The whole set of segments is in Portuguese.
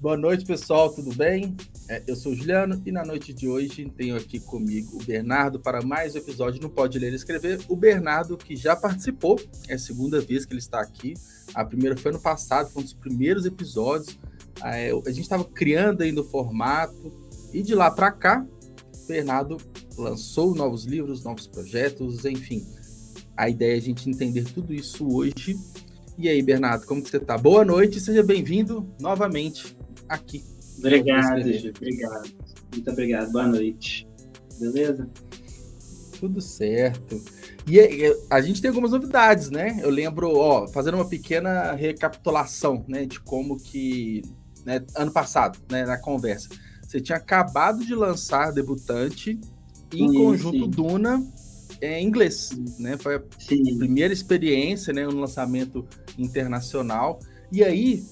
Boa noite, pessoal, tudo bem? É, eu sou o Juliano e na noite de hoje tenho aqui comigo o Bernardo para mais um episódio no Pode Ler e Escrever. O Bernardo, que já participou, é a segunda vez que ele está aqui. A primeira foi ano passado, foi um dos primeiros episódios. É, a gente estava criando ainda o formato e de lá para cá, o Bernardo lançou novos livros, novos projetos, enfim. A ideia é a gente entender tudo isso hoje. E aí, Bernardo, como que você está? Boa noite, seja bem-vindo novamente aqui. Obrigado, Gil, obrigado. Muito obrigado. Boa noite. Beleza? Tudo certo. E a gente tem algumas novidades, né? Eu lembro, ó, fazendo uma pequena recapitulação, né, de como que, né, ano passado, né, na conversa, você tinha acabado de lançar debutante e em conjunto sim. Duna em inglês, né? Foi a sim. primeira experiência, né, um lançamento internacional. E aí,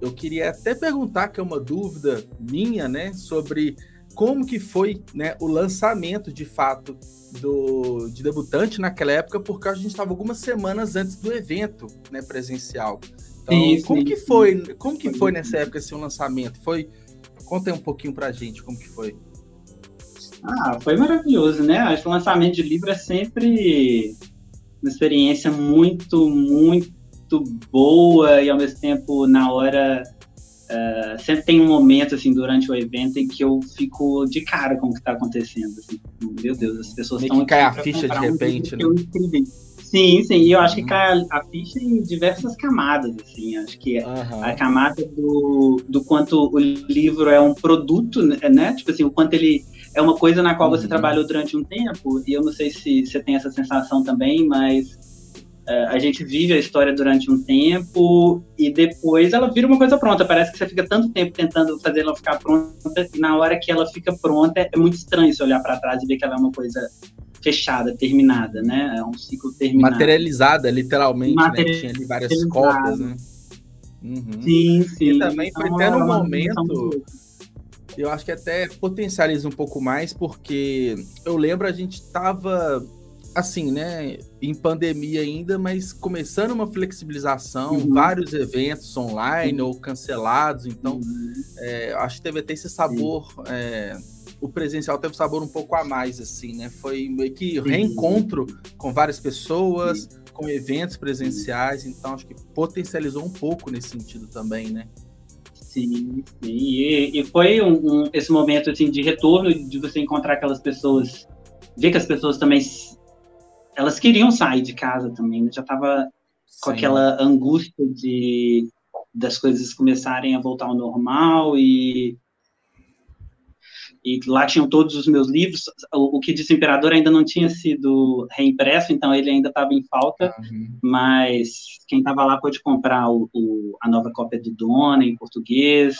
eu queria até perguntar, que é uma dúvida minha, né, sobre como que foi né, o lançamento de fato do, de debutante naquela época, porque a gente estava algumas semanas antes do evento né, presencial. Então, sim, como sim, que foi? Sim. Como que foi nessa época esse lançamento? Foi? Conta aí um pouquinho pra gente como que foi. Ah, foi maravilhoso, né? Acho que o lançamento de livro é sempre uma experiência muito, muito muito boa e ao mesmo tempo na hora uh, sempre tem um momento assim durante o evento em que eu fico de cara com o que está acontecendo assim. meu Deus as pessoas estão cai a ficha de repente um né? sim sim e eu acho uhum. que cai a, ficha em diversas camadas assim acho que uhum. a camada do, do quanto o livro é um produto né tipo assim o quanto ele é uma coisa na qual você uhum. trabalhou durante um tempo e eu não sei se você tem essa sensação também mas a gente vive a história durante um tempo e depois ela vira uma coisa pronta. Parece que você fica tanto tempo tentando fazer ela ficar pronta e na hora que ela fica pronta é muito estranho você olhar para trás e ver que ela é uma coisa fechada, terminada, né? É um ciclo terminado. Materializada, literalmente, Materializada. né? Tinha ali várias cópias, né? Uhum. Sim, sim. E também foi então, até no momento. Eu acho que até potencializa um pouco mais, porque eu lembro a gente estava assim, né, em pandemia ainda, mas começando uma flexibilização, uhum. vários eventos online uhum. ou cancelados, então uhum. é, acho que teve até esse sabor, é, o presencial teve um sabor um pouco a mais, assim, né, foi meio que reencontro com várias pessoas, com eventos presenciais, então acho que potencializou um pouco nesse sentido também, né. Sim, sim. E, e foi um, um, esse momento assim, de retorno, de você encontrar aquelas pessoas, ver que as pessoas também elas queriam sair de casa também, né? já estava com aquela angústia de das coisas começarem a voltar ao normal e e lá tinham todos os meus livros. O, o que disse o Imperador ainda não tinha sido reimpresso, então ele ainda estava em falta. Uhum. Mas quem estava lá pôde comprar o, o, a nova cópia do Dona em português,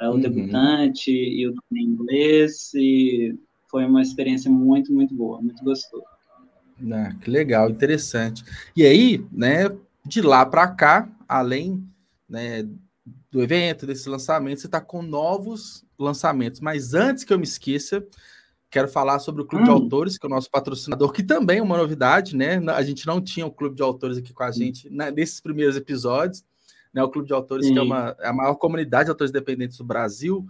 uh, o uhum. debutante e o Dona em inglês. E foi uma experiência muito, muito boa, muito gostosa. Ah, que legal, interessante. E aí, né, de lá para cá, além né, do evento, desse lançamento, você está com novos lançamentos. Mas antes que eu me esqueça, quero falar sobre o Clube hum. de Autores, que é o nosso patrocinador, que também é uma novidade, né? A gente não tinha o Clube de Autores aqui com a gente né, nesses primeiros episódios. Né, o Clube de Autores, Sim. que é, uma, é a maior comunidade de autores independentes do Brasil,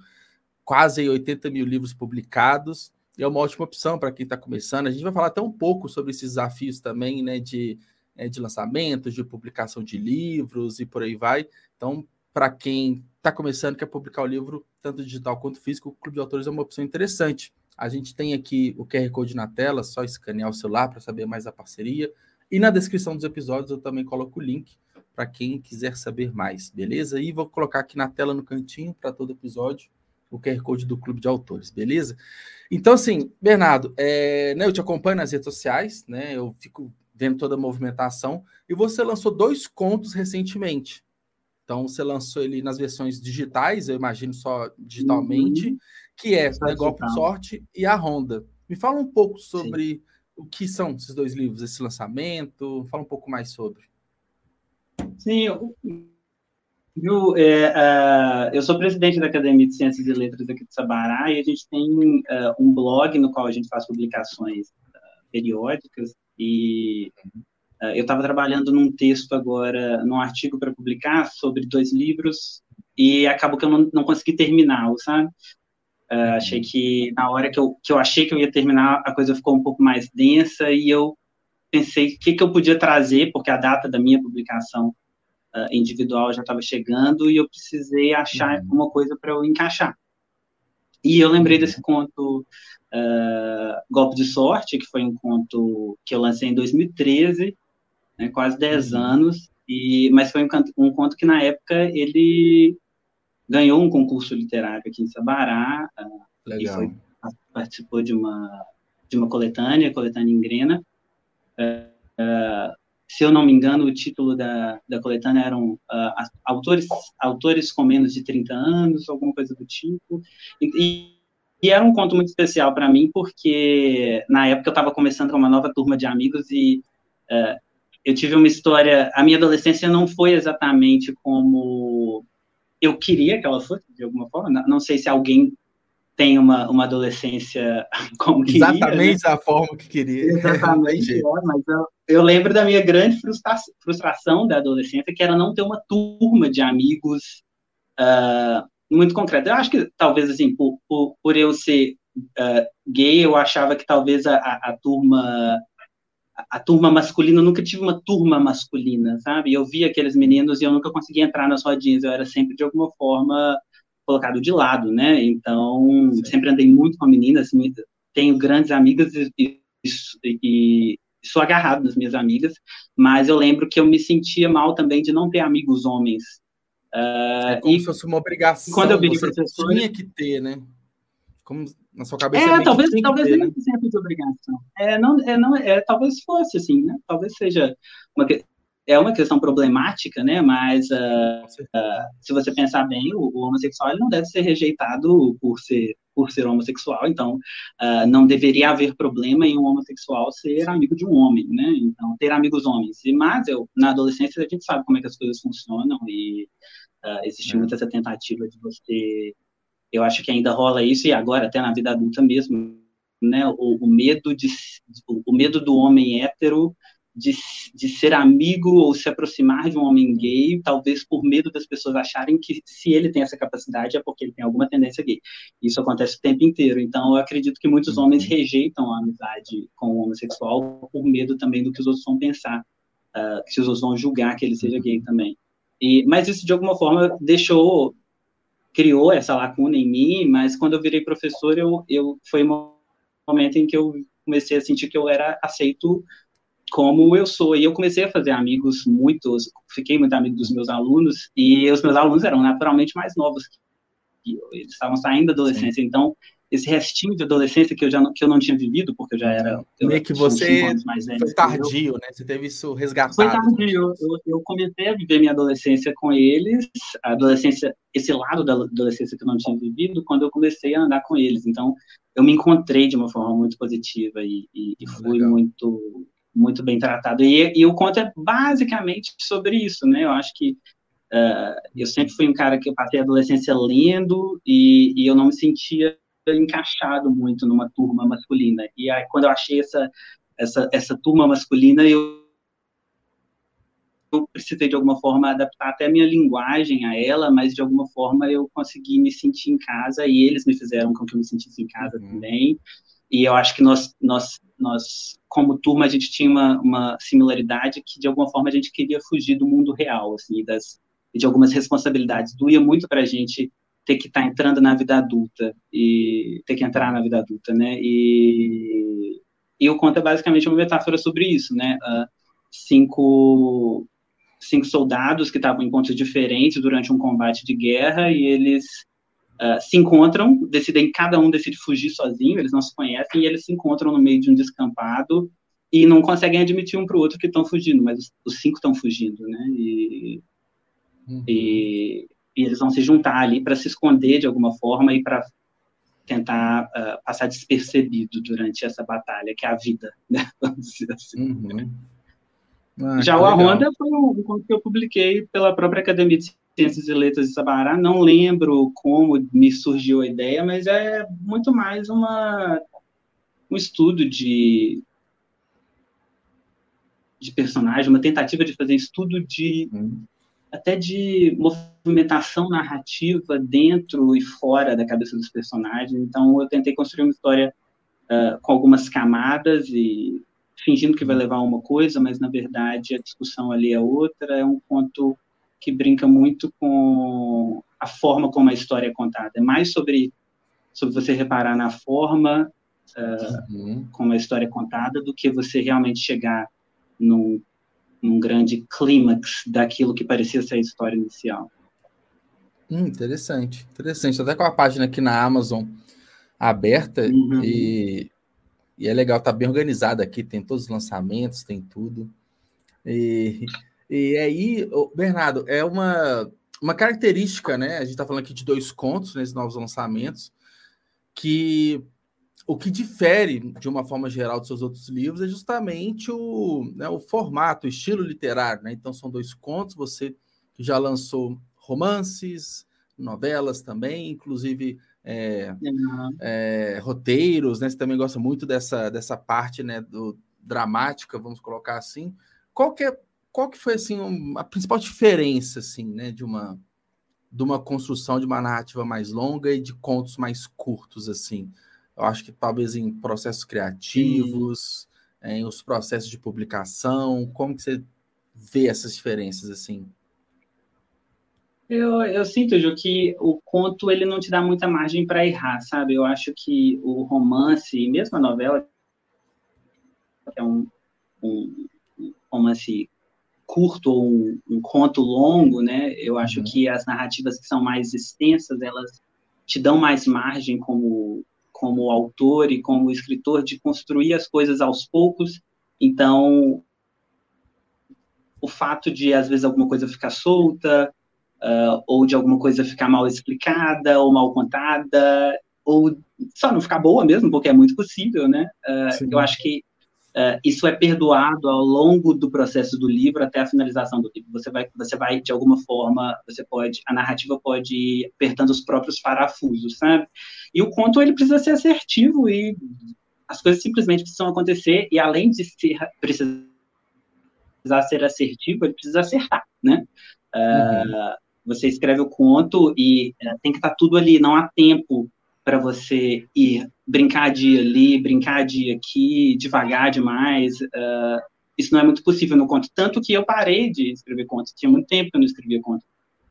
quase 80 mil livros publicados é uma ótima opção para quem está começando. A gente vai falar até um pouco sobre esses desafios também, né, de, é, de lançamentos, de publicação de livros e por aí vai. Então, para quem está começando, quer publicar o livro, tanto digital quanto físico, o Clube de Autores é uma opção interessante. A gente tem aqui o QR Code na tela, só escanear o celular para saber mais da parceria. E na descrição dos episódios eu também coloco o link para quem quiser saber mais, beleza? E vou colocar aqui na tela no cantinho para todo episódio o QR Code do Clube de Autores, beleza? Então, assim, Bernardo, é, né, eu te acompanho nas redes sociais, né? Eu fico vendo toda a movimentação. E você lançou dois contos recentemente. Então, você lançou ele nas versões digitais, eu imagino só digitalmente, uhum. que é Só Golpe de Sorte e a Honda. Me fala um pouco sobre Sim. o que são esses dois livros, esse lançamento. Fala um pouco mais sobre. Sim, Ju, é, uh, eu sou presidente da Academia de Ciências e Letras aqui de Sabará e a gente tem uh, um blog no qual a gente faz publicações uh, periódicas e eu estava trabalhando num texto agora, num artigo para publicar sobre dois livros e acabou que eu não, não consegui terminá-lo, sabe? Uh, achei que na hora que eu, que eu achei que eu ia terminar, a coisa ficou um pouco mais densa e eu pensei o que, que eu podia trazer, porque a data da minha publicação uh, individual já estava chegando e eu precisei achar uhum. uma coisa para eu encaixar. E eu lembrei uhum. desse conto uh, Golpe de Sorte, que foi um conto que eu lancei em 2013, né, quase 10 uhum. anos, e, mas foi um, um, conto que na época ele ganhou um concurso literário aqui em Sabará, uh, Legal. e foi, participou de uma, de uma coletânea, coletânea em Grena, Uh, se eu não me engano, o título da, da coletânea eram uh, autores, autores com menos de 30 anos, alguma coisa do tipo. E, e era um conto muito especial para mim, porque na época eu estava começando com uma nova turma de amigos e uh, eu tive uma história. A minha adolescência não foi exatamente como eu queria que ela fosse, de alguma forma. Não, não sei se alguém tem uma, uma adolescência como queria. Né? Exatamente né? a forma que queria. Exatamente, é, mas eu, eu, lembro da minha grande frustra frustração da adolescência, que era não ter uma turma de amigos uh, muito concreta. Eu acho que talvez, assim, por, por, por eu ser uh, gay, eu achava que talvez a, a, a turma a turma masculina, eu nunca tive uma turma masculina, sabe? Eu via aqueles meninos e eu nunca conseguia entrar nas rodinhas, eu era sempre de alguma forma colocado de lado, né? Então, Sim. sempre andei muito com meninas, tenho grandes amigas e, e, e, sou agarrado nas minhas amigas, mas eu lembro que eu me sentia mal também de não ter amigos homens. Uh, é como e, se fosse uma obrigação. Quando eu vi professor, tinha que ter, né? Como na sua cabeça. É, talvez, talvez ter, nem né? de obrigação. É, não, é, não, é, talvez fosse assim, né? Talvez seja uma é uma questão problemática, né? Mas uh, uh, se você pensar bem, o, o, homossexual não deve ser rejeitado por ser por ser homossexual. Então, uh, não deveria haver problema em um homossexual ser amigo de um homem, né? Então, ter amigos homens. E mas eu na adolescência a gente sabe como é que as coisas funcionam e existe é. muito essa tentativa de você. Eu acho que ainda rola isso e agora até na vida adulta mesmo, né? O, o medo de o medo do homem hétero de, de ser amigo ou se aproximar de um homem gay, talvez por medo das pessoas acharem que se ele tem essa capacidade é porque ele tem alguma tendência gay. Isso acontece o tempo inteiro. Então, eu acredito que muitos uhum. homens rejeitam a amizade com o homossexual por medo também do que os outros vão pensar, uh, que os outros vão julgar que ele seja gay uhum. também. E, mas isso, de alguma forma, deixou, criou essa lacuna em mim, mas quando eu virei professor, eu, eu foi um momento em que eu comecei a sentir que eu era aceito como eu sou. E eu comecei a fazer amigos muitos, fiquei muito amigo dos meus alunos, e os meus alunos eram naturalmente mais novos que eu, eles estavam saindo da adolescência, Sim. então esse restinho de adolescência que eu já não, que eu não tinha vivido, porque eu já era. Eu Meio que você foi tardio, né? Você teve isso resgatado. Foi tardio. Eu, eu, comecei a viver minha adolescência com eles, a adolescência, esse lado da adolescência que eu não tinha vivido, quando eu comecei a andar com eles. Então, eu me encontrei de uma forma muito positiva e, e, e fui Legal. muito muito bem tratado. E, e o conto é basicamente sobre isso, né? Eu acho que uh, eu sempre fui um cara que eu passei a adolescência lendo e, e, eu não me sentia encaixado muito numa turma masculina. E aí, quando eu achei essa, essa, essa turma masculina, eu, eu precisei de alguma forma adaptar até a minha linguagem a ela, mas de alguma forma eu consegui me sentir em casa e eles me fizeram com que eu me sentisse em casa uhum. também. E eu acho que nós, nós, nós, como turma, a gente tinha uma, uma similaridade que, de alguma forma, a gente queria fugir do mundo real, assim, das, de algumas responsabilidades. Doía muito para a gente ter que estar tá entrando na vida adulta e ter que entrar na vida adulta, né? E, e o conto é basicamente uma metáfora sobre isso, né? Uh, cinco, cinco soldados que estavam em pontos diferentes durante um combate de guerra e eles uh, se encontram, decidem, cada um decide fugir sozinho, eles não se conhecem, e eles se encontram no meio de um descampado e não conseguem admitir um para o outro que estão fugindo, mas os, os cinco estão fugindo, né? E, uhum. e, e, eles vão se juntar ali para se esconder de alguma forma e para tentar uh, passar despercebido durante essa batalha, que é a vida, né? Vamos dizer assim. Uhum. Ah, Já o A Ronda foi um, um que eu publiquei pela própria Academia de Ciências e Letras de Sabará. Não lembro como me surgiu a ideia, mas é muito mais uma, um estudo de, de personagem, uma tentativa de fazer estudo de, até de movimentação narrativa dentro e fora da cabeça dos personagens. Então, eu tentei construir uma história uh, com algumas camadas e fingindo que vai levar a uma coisa, mas na verdade a discussão ali é outra. É um conto que brinca muito com a forma como a história é contada. É mais sobre, sobre você reparar na forma uh, uhum. como a história é contada do que você realmente chegar num um grande clímax daquilo que parecia ser a história inicial. Hum, interessante, interessante. Até com a página aqui na Amazon aberta uhum. e, e, é legal, tá bem organizada aqui, tem todos os lançamentos, tem tudo. E, e aí, Bernardo, é uma, uma característica, né? A gente tá falando aqui de dois contos nesses novos lançamentos, que o que difere, de uma forma geral, dos seus outros livros é justamente o, né, o formato, o estilo literário. Né? Então, são dois contos, você já lançou romances, novelas também, inclusive é, uhum. é, roteiros, né? Você também gosta muito dessa, dessa parte né, do, dramática, vamos colocar assim. Qual que, é, qual que foi assim, a principal diferença assim, né, de uma de uma construção de uma narrativa mais longa e de contos mais curtos assim? Eu acho que talvez em processos criativos, em os processos de publicação, como que você vê essas diferenças assim? Eu, eu sinto, Ju, que o conto ele não te dá muita margem para errar, sabe? Eu acho que o romance, mesmo a novela, é um, um romance curto ou um, um, conto longo, né? Eu acho uhum. que as narrativas que são mais extensas, elas te dão mais margem como como autor e como escritor de construir as coisas aos poucos. Então, o fato de às vezes alguma coisa ficar solta, uh, ou de alguma coisa ficar mal explicada ou mal contada, ou só não ficar boa mesmo, porque é muito possível, né? Uh, eu acho que Uh, isso é perdoado ao longo do processo do livro até a finalização do livro. Você vai, você vai de alguma forma, você pode, a narrativa pode ir apertando os próprios parafusos, sabe? E o conto ele precisa ser assertivo e as coisas simplesmente precisam acontecer e além de ser precisar ser assertivo, ele precisa acertar, né? Uh, uhum. Você escreve o conto e uh, tem que estar tá tudo ali, não há tempo para você ir brincar de ali, brincar de aqui, devagar demais. Uh, isso não é muito possível no conto. Tanto que eu parei de escrever contos. Tinha muito tempo que eu não escrevia conto.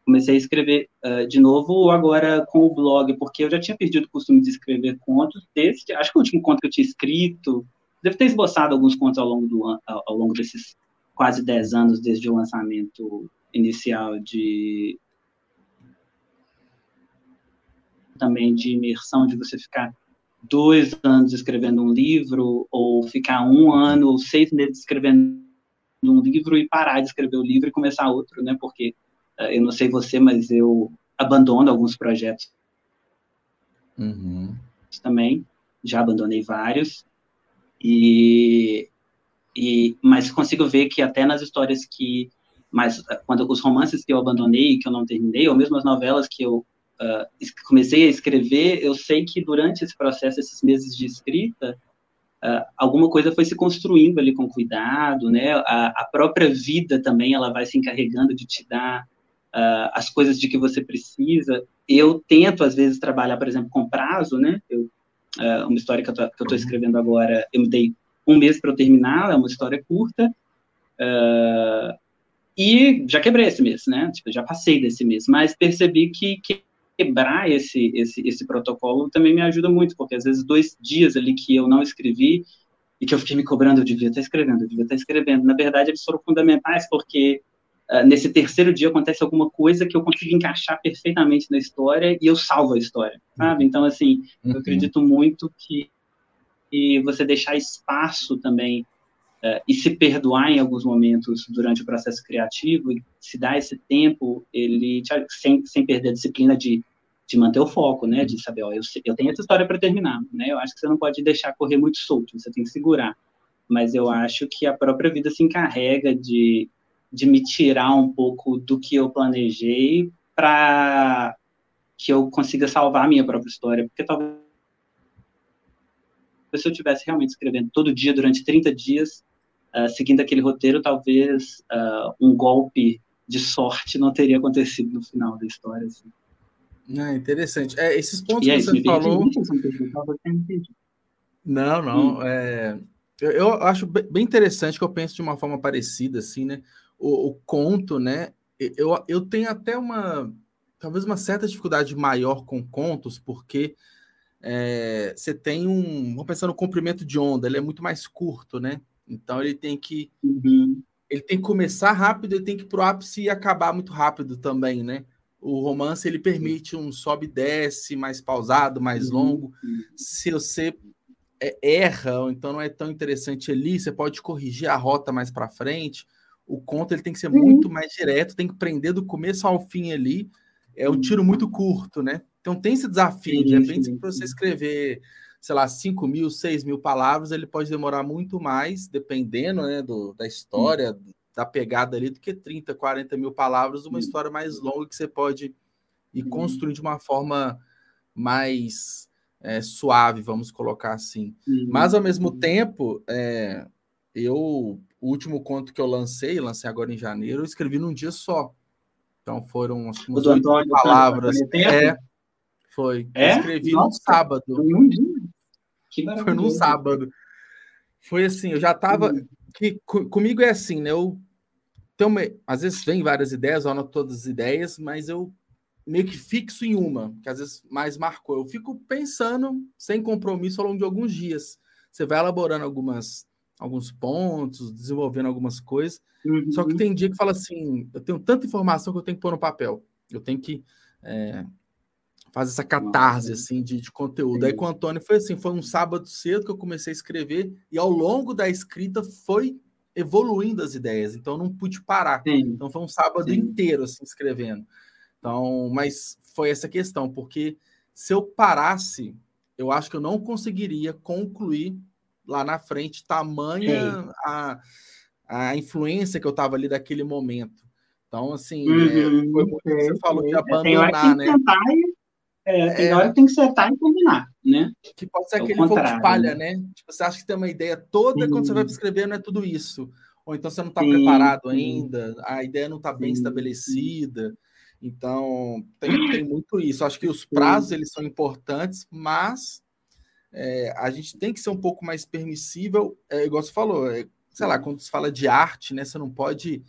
Comecei a escrever uh, de novo agora com o blog, porque eu já tinha perdido o costume de escrever contos. Desde, acho que o último conto que eu tinha escrito, devo ter esboçado alguns contos ao longo, do, ao, ao longo desses quase 10 anos, desde o lançamento inicial de também de imersão, de você ficar dois anos escrevendo um livro, ou ficar um ano ou seis meses escrevendo um livro e parar de escrever o livro e começar outro, né? Porque uh, eu não sei você, mas eu abandono alguns projetos uhum. também, já abandonei vários, e, e mas consigo ver que até nas histórias que mas quando os romances que eu abandonei, que eu não terminei, ou mesmo as novelas que eu uh, comecei a escrever, eu sei que durante esse processo, esses meses de escrita, uh, alguma coisa foi se construindo ali com cuidado, né? A, a, própria vida também, ela vai se encarregando de te dar uh, as coisas de que você precisa. Eu tento, às vezes, trabalhar, por exemplo, com prazo, né? Eu, uma história que eu estou escrevendo agora, eu me dei um mês para eu terminar, é uma história curta, e já quebrei esse mês, né? Tipo, já passei desse mês, mas percebi que, que quebrar esse, esse, esse protocolo também me ajuda muito, porque às vezes dois dias ali que eu não escrevi e que eu fiquei me cobrando, eu devia estar escrevendo, eu devia estar escrevendo. Na verdade, eles foram fundamentais porque uh, nesse terceiro dia acontece alguma coisa que eu consigo encaixar perfeitamente na história e eu salvo a história, sabe? Então, assim, eu uhum. acredito muito que e você deixar espaço também uh, e se perdoar em alguns momentos durante o processo criativo, e se dar esse tempo, ele sem, sem perder a disciplina de de manter o foco, né? De saber, ó, eu, eu tenho essa história para terminar, né? Eu acho que você não pode deixar correr muito solto, você tem que segurar. Mas eu acho que a própria vida se encarrega de, de me tirar um pouco do que eu planejei para que eu consiga salvar a minha própria história, porque talvez se eu tivesse realmente escrevendo todo dia durante 30 dias, uh, seguindo aquele roteiro, talvez uh, um golpe de sorte não teria acontecido no final da história. Assim. É interessante. É, esses pontos e que você falou. Não, não. Hum. É... Eu, eu, acho bem interessante que eu penso de uma forma parecida, assim, né? O, o, conto, né? Eu, eu tenho até uma. Talvez uma certa dificuldade maior com contos, porque é, você tem um. Vamos pensar no comprimento de onda, ele é muito mais curto, né? Então ele tem que. Uhum. Ele tem que começar rápido, ele tem que ir pro ápice e acabar muito rápido também, né? O romance ele permite um sobe e desce mais pausado, mais uhum. longo. Se você é, erra, ou então não é tão interessante ali, você pode corrigir a rota mais para frente. O conto ele tem que ser uhum. muito mais direto, tem que prender do começo ao fim ali. É um tiro muito curto, né? Então tem esse desafio. De repente, para você escrever, sei lá, 5 mil, 6 mil palavras, ele pode demorar muito mais, dependendo né, do, da história, da pegada ali, do que 30, 40 mil palavras, uma história mais longa que você pode ir construindo de uma forma mais é, suave, vamos colocar assim. Uhum. Mas ao mesmo tempo, é, eu o último conto que eu lancei, lancei agora em janeiro, eu escrevi num dia só. Então foram umas oito palavras. É, foi. É? Eu escrevi Nossa, num sábado. Foi num dia. Que foi num sábado. Foi assim, eu já tava. Uhum. Que, comigo é assim, né? Eu tenho uma, às vezes vem várias ideias, eu anoto todas as ideias, mas eu meio que fixo em uma, que às vezes mais marcou. Eu fico pensando sem compromisso ao longo de alguns dias. Você vai elaborando algumas alguns pontos, desenvolvendo algumas coisas. Uhum. Só que tem dia que fala assim, eu tenho tanta informação que eu tenho que pôr no papel. Eu tenho que é, fazer essa catarse assim de, de conteúdo. Aí com o Antônio foi assim, foi um sábado cedo que eu comecei a escrever e ao longo da escrita foi evoluindo as ideias. Então eu não pude parar. Sim. Então foi um sábado Sim. inteiro assim escrevendo. Então, mas foi essa questão, porque se eu parasse, eu acho que eu não conseguiria concluir lá na frente, tamanha a, a influência que eu estava ali daquele momento. Então, assim, é, uhum, é, foi muito que você falou de abandonar, né? É, tem é, hora que tem que sentar e combinar, né? Que pode ser é aquele fogo de palha, né? né? Tipo, você acha que tem uma ideia toda, Sim. quando você vai escrever, não é tudo isso. Ou então você não está preparado ainda, a ideia não está bem estabelecida. Então, tem, tem muito isso. Acho que os prazos eles são importantes, mas é, a gente tem que ser um pouco mais permissível, é, igual você falou, é, sei lá, quando se fala de arte, né, você não pode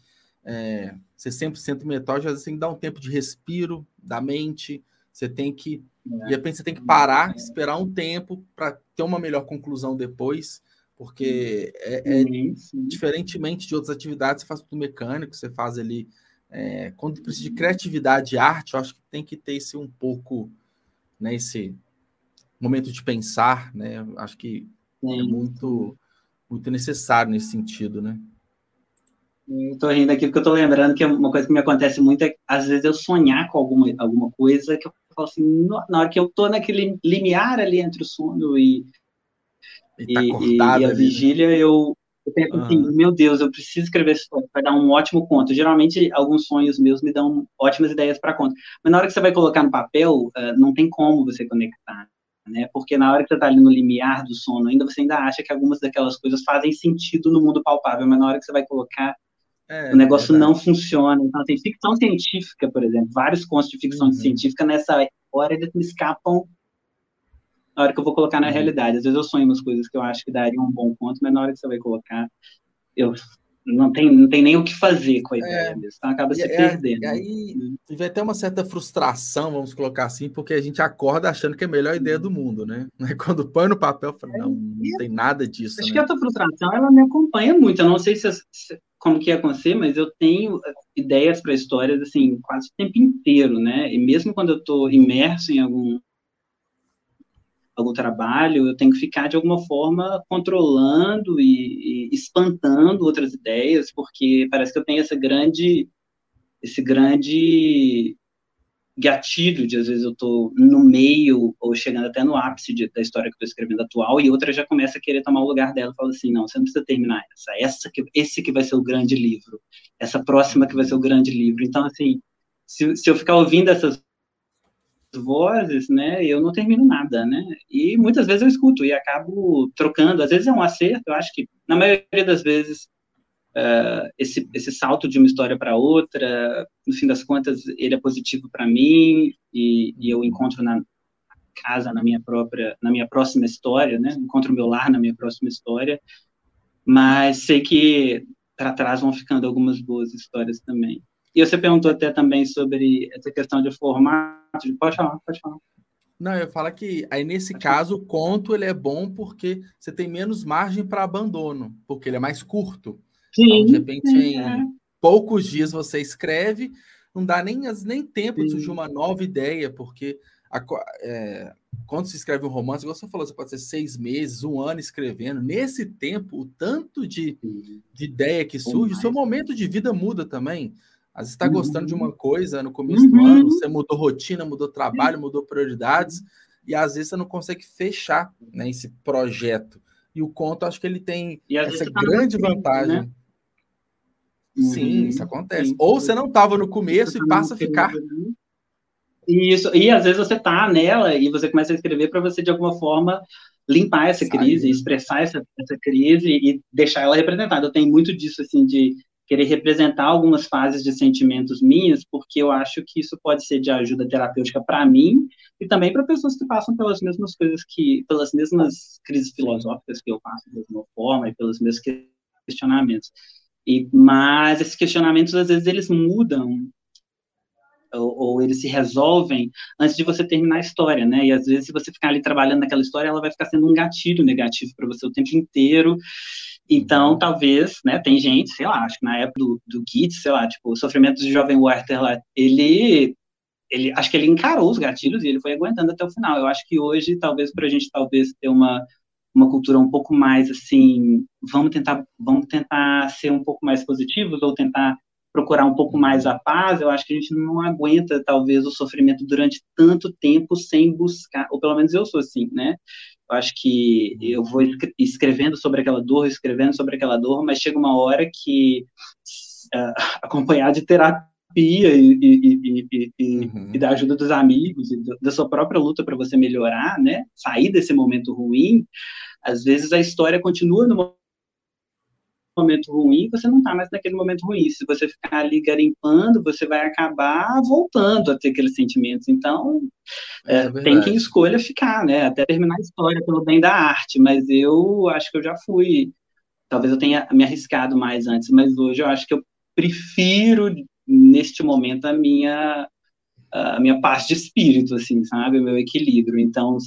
é, ser 100% metódico, às vezes tem que dar um tempo de respiro da mente, você tem que, é. de repente você tem que parar, esperar um tempo para ter uma melhor conclusão depois, porque é, é, diferentemente de outras atividades, você faz tudo mecânico, você faz ali é, quando precisa de criatividade e arte, eu acho que tem que ter esse um pouco, né, esse momento de pensar, né? Acho que Sim. é muito, muito necessário nesse sentido, né? Estou rindo aqui porque eu estou lembrando que uma coisa que me acontece muito é, às vezes, eu sonhar com alguma, alguma coisa que eu falo assim, na hora que eu estou naquele limiar ali entre o sono e, e, tá e, e a ali, né? vigília, né? eu, eu penso uhum. assim, meu Deus, eu preciso escrever esse sonho, vai dar um ótimo conto. Geralmente, alguns sonhos meus me dão ótimas ideias para conto. Mas na hora que você vai colocar no papel, uh, não tem como você conectar. Né? Porque na hora que você está ali no limiar do sono, ainda você ainda acha que algumas daquelas coisas fazem sentido no mundo palpável, mas na hora que você vai colocar, é, o negócio é não funciona. Então, tem ficção científica, por exemplo, vários contos de ficção uhum. científica nessa hora eles me escapam na hora que eu vou colocar na uhum. realidade. Às vezes eu sonho umas coisas que eu acho que dariam um bom ponto, mas na hora que você vai colocar, eu não tem, não tem nem o que fazer com a ideia é, então acaba se é, perdendo. E aí vai ter uma certa frustração, vamos colocar assim, porque a gente acorda achando que é a melhor ideia do mundo, né? Quando põe no papel, fala, não, não tem nada disso. Acho né? que essa frustração ela me acompanha muito. Eu não sei se, se como que ia acontecer, mas eu tenho eh, ideias para histórias assim quase o tempo inteiro, né? E mesmo quando eu estou imerso em algum algum trabalho, eu tenho que ficar de alguma forma controlando e, e, espantando outras ideias, porque parece que eu tenho essa grande, esse grande gatilho de às vezes eu estou no meio ou chegando até no ápice de, da história que estou escrevendo atual e outra já começa a querer tomar o lugar dela e fala assim não você não precisa terminar essa essa que esse que vai ser o grande livro essa próxima que vai ser o grande livro. Então assim se, se eu ficar ouvindo essas vozes, né, eu não termino nada, né, e muitas vezes eu escuto e acabo trocando, às vezes é um acerto, eu acho que na maioria das vezes uh, esse, esse salto de uma história para outra, no fim das contas, ele é positivo para mim e, e, eu encontro na casa, na minha própria, na minha próxima história, né? Encontro meu lar na minha próxima história, mas sei que para trás vão ficando algumas boas histórias também. E você perguntou até também sobre essa questão de formato. Pode falar, pode falar. Não, eu falo que aí nesse caso o conto ele é bom porque você tem menos margem para abandono, porque ele é mais curto. Sim, então, de repente, sim, em é. poucos dias você escreve, não dá nem, nem tempo sim. de surgir uma nova ideia, porque a, é, quando se escreve um romance, igual você falou, você pode ser seis meses, um ano escrevendo. Nesse tempo, o tanto de, de ideia que surge, o seu momento de vida muda também. Às vezes está uhum. gostando de uma coisa no começo uhum. do ano, você mudou rotina, mudou trabalho, mudou prioridades, e às vezes você não consegue fechar né, esse projeto. E o conto, acho que ele tem essa tá grande vantagem. Né? Sim, uhum. isso acontece. Sim. Ou você não estava no começo e passa a ficar. Isso, e às vezes você tá nela e você começa a escrever para você, de alguma forma, limpar essa crise, expressar essa, essa crise e deixar ela representada. Eu tenho muito disso, assim, de querer representar algumas fases de sentimentos minhas, porque eu acho que isso pode ser de ajuda terapêutica para mim e também para pessoas que passam pelas mesmas coisas que, pelas mesmas crises filosóficas que eu passo da mesma forma e pelos meus questionamentos. E, mas esses questionamentos, às vezes, eles mudam ou, ou, eles se resolvem antes de você terminar a história, né? E às vezes, se você ficar ali trabalhando naquela história, ela vai ficar sendo um gatilho negativo para você o tempo inteiro. Então, talvez, né, tem gente, sei lá, acho que na época do, do Gitz, sei lá, tipo, o sofrimento do jovem Werther lá, ele, ele, acho que ele encarou os gatilhos e ele foi aguentando até o final. Eu acho que hoje, talvez, para a gente, talvez, ter uma, uma cultura um pouco mais, assim, vamos tentar, vamos tentar ser um pouco mais positivos ou tentar procurar um pouco mais a paz, eu acho que a gente não aguenta, talvez, o sofrimento durante tanto tempo sem buscar, ou pelo menos eu sou assim, né? Eu acho que eu vou escrevendo sobre aquela dor, escrevendo sobre aquela dor, mas chega uma hora que, uh, acompanhar de terapia e, e, e, uhum. e, da ajuda dos amigos e da sua própria luta para você melhorar, né? Sair desse momento ruim, às vezes a história continua no momento ruim, você não está mais naquele momento ruim. Se você ficar ali garimpando, você vai acabar voltando a ter aqueles sentimentos. Então, é, é tem quem escolha ficar, né? Até terminar a história pelo bem da arte. Mas eu acho que eu já fui. Talvez eu tenha me arriscado mais antes, mas hoje eu acho que eu prefiro, neste momento, a minha a minha paz de espírito, assim, sabe? O meu equilíbrio. Então,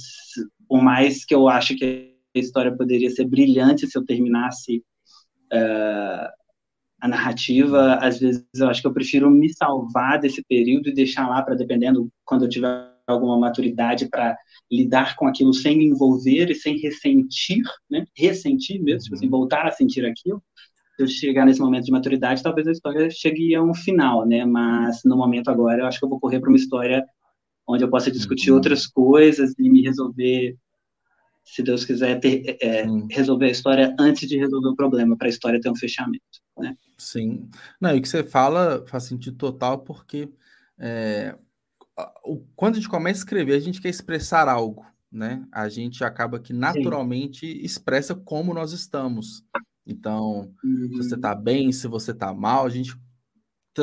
por mais que eu acho que a história poderia ser brilhante se eu terminasse uh, a narrativa, às vezes eu acho que eu prefiro me salvar desse período e deixar lá para, dependendo, quando eu tiver alguma maturidade para lidar com aquilo sem me envolver e sem ressentir, né? Ressentir mesmo, tipo assim, uhum. voltar a sentir aquilo. Eu chegar nesse momento de maturidade, talvez a história chegue a um final, né? Mas no momento agora, eu acho que eu vou correr para uma história onde eu possa discutir uhum. outras coisas e me resolver se Deus quiser ter, é, resolver a história antes de resolver o problema, para a história ter um fechamento. Né? Sim. Não, e o que você fala faz sentido total, porque é, quando a gente começa a escrever, a gente quer expressar algo, né? A gente acaba que naturalmente Sim. expressa como nós estamos. Então, uhum. se você está bem, se você está mal, a gente,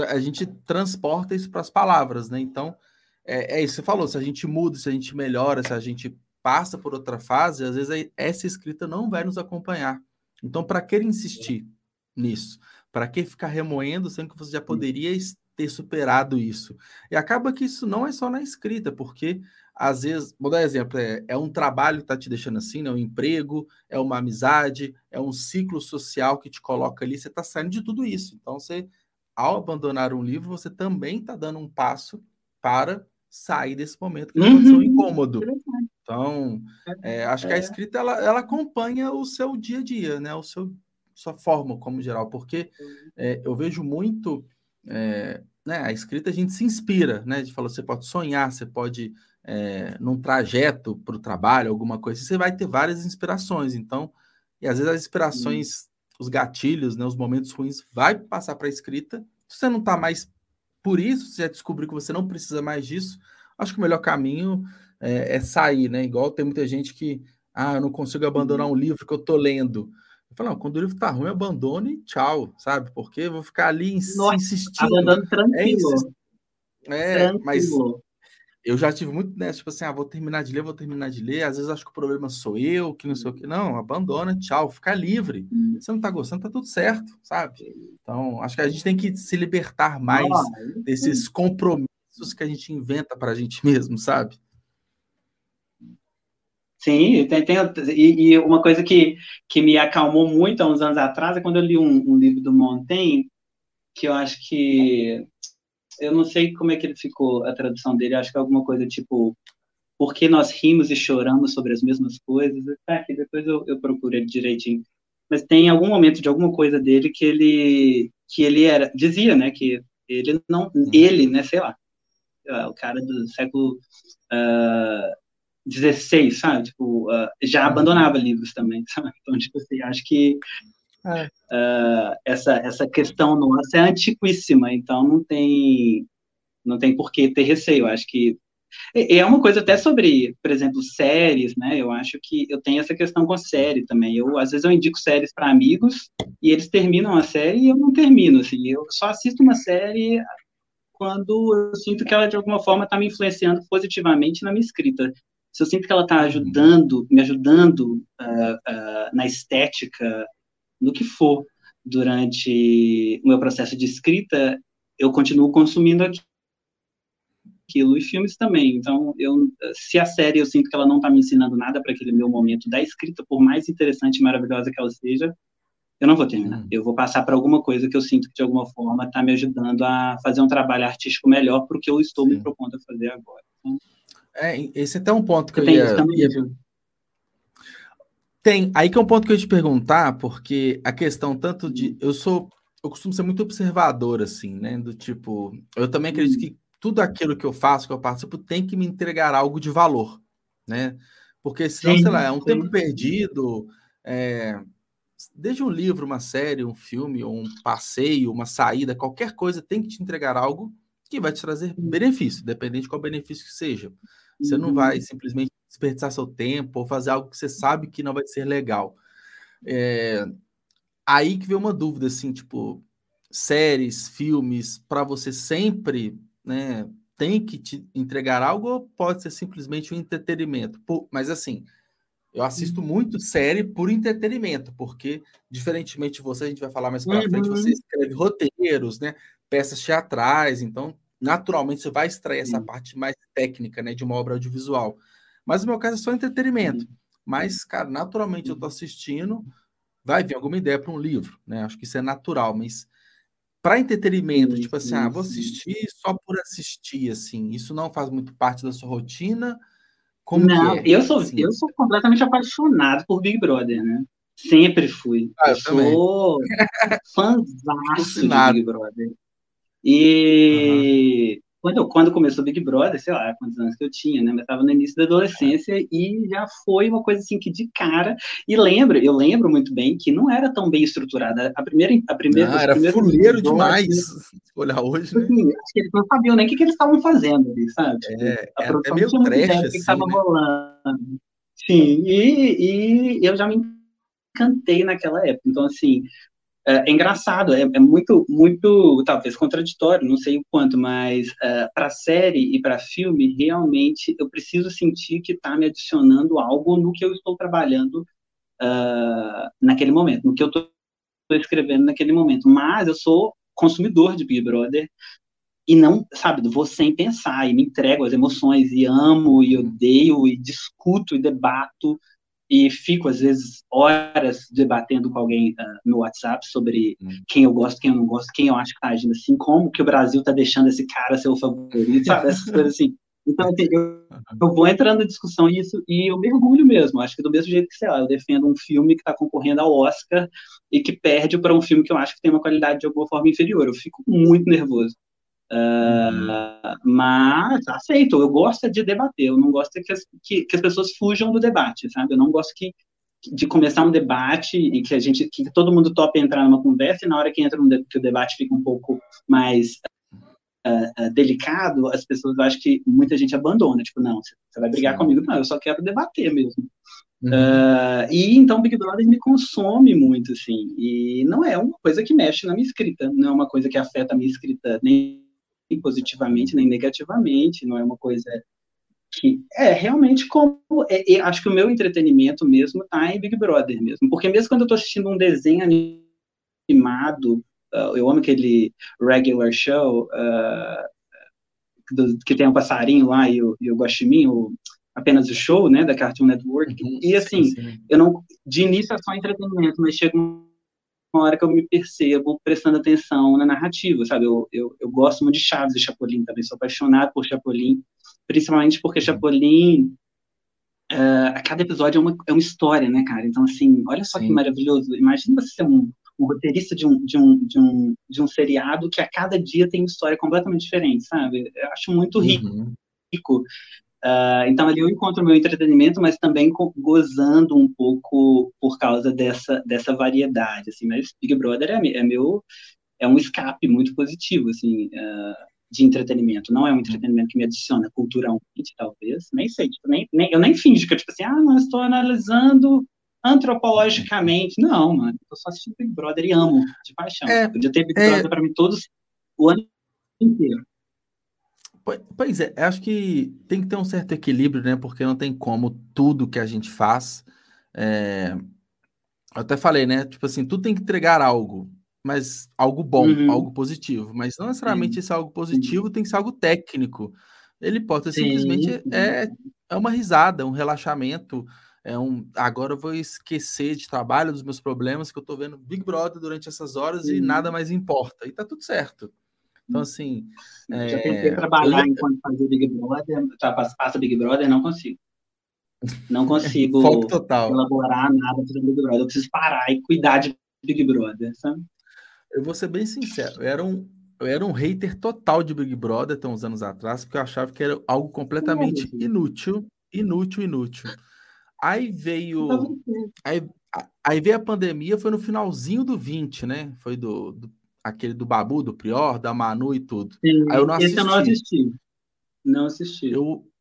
a gente transporta isso para as palavras, né? Então, é, é isso que você falou, se a gente muda, se a gente melhora, se a gente passa por outra fase, às vezes essa escrita não vai nos acompanhar. Então, para que insistir nisso? Para que ficar remoendo, sendo que você já poderia ter superado isso? E acaba que isso não é só na escrita, porque às vezes, vou dar exemplo, é, é um trabalho que está te deixando assim, é um emprego, é uma amizade, é um ciclo social que te coloca ali, você está saindo de tudo isso. Então, você, ao abandonar um livro, você também está dando um passo para sair desse momento que uhum. pode ser um incômodo. Então, é, acho que a é. escrita ela, ela acompanha o seu dia a dia, né? O seu sua forma como geral, porque é, eu vejo muito, é, né? A escrita a gente se inspira, né? A gente fala, você pode sonhar, você pode é, num trajeto para o trabalho, alguma coisa, você vai ter várias inspirações. Então, e às vezes as inspirações, os gatilhos, né? Os momentos ruins, vai passar para a escrita. Se você não está mais por isso, você já descobriu que você não precisa mais disso. Acho que o melhor caminho é, é, sair, né? Igual tem muita gente que, ah, eu não consigo abandonar um livro que eu tô lendo. Eu falo, não, quando o livro tá ruim, abandone e tchau, sabe? Porque eu vou ficar ali Nossa, insistindo. Tranquilo. É, é tranquilo. mas eu já tive muito nessa, tipo assim, ah, vou terminar de ler, vou terminar de ler. Às vezes acho que o problema sou eu, que não sei o que. Não, abandona, tchau, fica livre. Hum. Você não tá gostando, tá tudo certo, sabe? Então, acho que a gente tem que se libertar mais ah, desses compromissos que a gente inventa para a gente mesmo, sabe? Sim, tem, tem e, e, uma coisa que, que me acalmou muito há uns anos atrás é quando eu li um, um livro do Montaigne, que eu acho que eu não sei como é que ele ficou a tradução dele, acho que é alguma coisa tipo por que nós rimos e choramos sobre as mesmas coisas. Tá aqui, depois eu, eu procuro ele direitinho. Mas tem algum momento de alguma coisa dele que ele que ele era dizia, né, que ele não uhum. ele, né, sei lá, o cara do século uh, 16, sabe? Tipo, uh, já uhum. abandonava livros também, sabe? Então, tipo assim, acho que é. uh, essa, essa questão nossa é antiquíssima, então não tem, não tem por que ter receio. Acho que é uma coisa até sobre, por exemplo, séries, né? Eu acho que eu tenho essa questão com a série também. Eu às vezes eu indico séries para amigos e eles terminam a série e eu não termino, assim. Eu só assisto uma série quando eu sinto que ela de alguma forma está me influenciando positivamente na minha escrita se eu sinto que ela está ajudando, me ajudando uh, uh, na estética, no que for, durante o meu processo de escrita, eu continuo consumindo aquilo e filmes também. Então, eu, se a série eu sinto que ela não está me ensinando nada para aquele meu momento da escrita, por mais interessante e maravilhosa que ela seja, eu não vou terminar. Hum. Eu vou passar para alguma coisa que eu sinto que de alguma forma está me ajudando a fazer um trabalho artístico melhor para o que eu estou Sim. me propondo a fazer agora. Então, é, esse é até um ponto que eu, eu ia, ia... Tem, aí que é um ponto que eu ia te perguntar, porque a questão tanto de. Eu sou. Eu costumo ser muito observador, assim, né? Do tipo. Eu também acredito que tudo aquilo que eu faço, que eu participo, tem que me entregar algo de valor, né? Porque senão, sim, sei lá, é um sim. tempo perdido. É, desde um livro, uma série, um filme, um passeio, uma saída, qualquer coisa tem que te entregar algo que vai te trazer benefício, dependente de qual benefício que seja. Você não vai uhum. simplesmente desperdiçar seu tempo ou fazer algo que você sabe que não vai ser legal. É... Aí que vem uma dúvida, assim, tipo, séries, filmes, para você sempre, né, tem que te entregar algo ou pode ser simplesmente um entretenimento? mas assim, eu assisto uhum. muito série por entretenimento, porque, diferentemente de você, a gente vai falar mais para uhum. frente, você escreve roteiros, né? Peças teatrais, então naturalmente você vai extrair essa parte mais técnica, né, de uma obra audiovisual. Mas no meu caso é só entretenimento. Mas, cara, naturalmente eu tô assistindo, vai vir alguma ideia para um livro, né? Acho que isso é natural, mas para entretenimento, tipo assim, ah, vou assistir só por assistir, assim, isso não faz muito parte da sua rotina. Como não, é? eu sou assim? eu sou completamente apaixonado por Big Brother, né? Sempre fui. Ah, eu, eu sou fãzaço de Big Brother. E uhum. Quando, quando começou o Big Brother, sei lá quantos anos que eu tinha, né? Mas estava no início da adolescência e já foi uma coisa assim que de cara. E lembro, eu lembro muito bem que não era tão bem estruturada. A primeira. A primeira não, era fuleiro demais. Se olhar hoje. Né? Assim, acho que eles não sabiam nem o que, que eles estavam fazendo ali, sabe? É, a produção meio tinha trash, do que estava assim, né? rolando. Sim, e, e eu já me encantei naquela época. Então, assim, é, é engraçado, é, é, muito, muito, talvez contraditório, não sei o quanto, mas é, para série e para filme, realmente eu preciso sentir que está me adicionando algo no que eu estou trabalhando uh, naquele momento, no que eu estou escrevendo naquele momento. Mas eu sou consumidor de Big Brother e não, sabe, vou sem pensar e me entrego às emoções e amo e odeio e discuto e debato e fico, às vezes, horas debatendo com alguém uh, no WhatsApp sobre hum. quem eu gosto, quem eu não gosto, quem eu acho que está agindo assim, como que o Brasil está deixando esse cara ser o favorito, sabe? Essas coisas assim. Então, assim, eu, eu vou entrando na discussão isso e eu mergulho mesmo. Acho que do mesmo jeito que, sei lá, eu defendo um filme que está concorrendo ao Oscar e que perde para um filme que eu acho que tem uma qualidade de alguma forma inferior. Eu fico muito nervoso. Uh, mas aceito, eu gosto de debater, eu não gosto que as, que, que as pessoas fujam do debate, sabe? Eu não gosto que, de começar um debate e que a gente, que todo mundo tope entrar numa conversa e na hora que entra um que o debate fica um pouco mais uh, uh, delicado, as pessoas, eu acho que muita gente abandona, tipo, não, você vai brigar Sim. comigo, não, eu só quero debater mesmo. Uhum. Uh, e então Big Brother me consome muito, assim, e não é uma coisa que mexe na minha escrita, não é uma coisa que afeta a minha escrita nem positivamente nem negativamente, não é uma coisa que é realmente como é, é, acho que o meu entretenimento mesmo tá em Big Brother mesmo, porque mesmo quando eu tô assistindo um desenho animado, uh, eu amo aquele regular show uh, do, que tem um passarinho lá e o, e o guaxinim, apenas o show, né, da Cartoon Network. Uhum, e assim, sim, sim. eu não, de início é só entretenimento, mas chega uma hora que eu me percebo prestando atenção na narrativa, sabe? Eu, eu, eu gosto muito de Chaves e Chapolin também, sou apaixonado por Chapolin, principalmente porque uhum. Chapolin, uh, a cada episódio é uma, é uma história, né, cara? Então, assim, olha só sim. que maravilhoso. Imagina você ser um, um roteirista de um, de, um, de, um, de um seriado que a cada dia tem uma história completamente diferente, sabe? Eu acho muito rico. Uhum. rico. Uh, então ali eu encontro meu entretenimento, mas também gozando um pouco por causa dessa, dessa variedade, assim. Mas Big Brother é, é meu é um escape muito positivo, assim, uh, de entretenimento. Não é um entretenimento que me adiciona culturalmente, talvez. Nem sei, tipo, nem, nem, eu nem finjo que eu, tipo assim, ah, não, estou analisando antropologicamente. Não, mano, eu só assisto Big Brother e amo, de paixão. É, Podia ter Big é... Brother para mim todos o ano inteiro. Pois é, acho que tem que ter um certo equilíbrio, né? Porque não tem como tudo que a gente faz. É... Eu até falei, né? Tipo assim, tudo tem que entregar algo, mas algo bom, uhum. algo positivo. Mas não necessariamente Sim. esse algo positivo tem que ser algo técnico. Ele pode ser simplesmente é, é uma risada, um relaxamento. É um, agora eu vou esquecer de trabalho, dos meus problemas, que eu tô vendo Big Brother durante essas horas e nada mais importa. E tá tudo certo. Então, assim. É... Já tentei trabalhar enquanto fazia Big Brother, passa Big Brother, não consigo. Não consigo Foco total. elaborar nada para Big Brother. Eu preciso parar e cuidar de Big Brother, sabe? Eu vou ser bem sincero, eu era um, eu era um hater total de Big Brother até uns anos atrás, porque eu achava que era algo completamente inútil, inútil, inútil. Aí veio. Aí, aí veio a pandemia, foi no finalzinho do 20, né? Foi do, do aquele do Babu, do Prior, da Manu e tudo. Sim, Aí eu não assisti. Esse eu não assisti. Não assisti. Eu,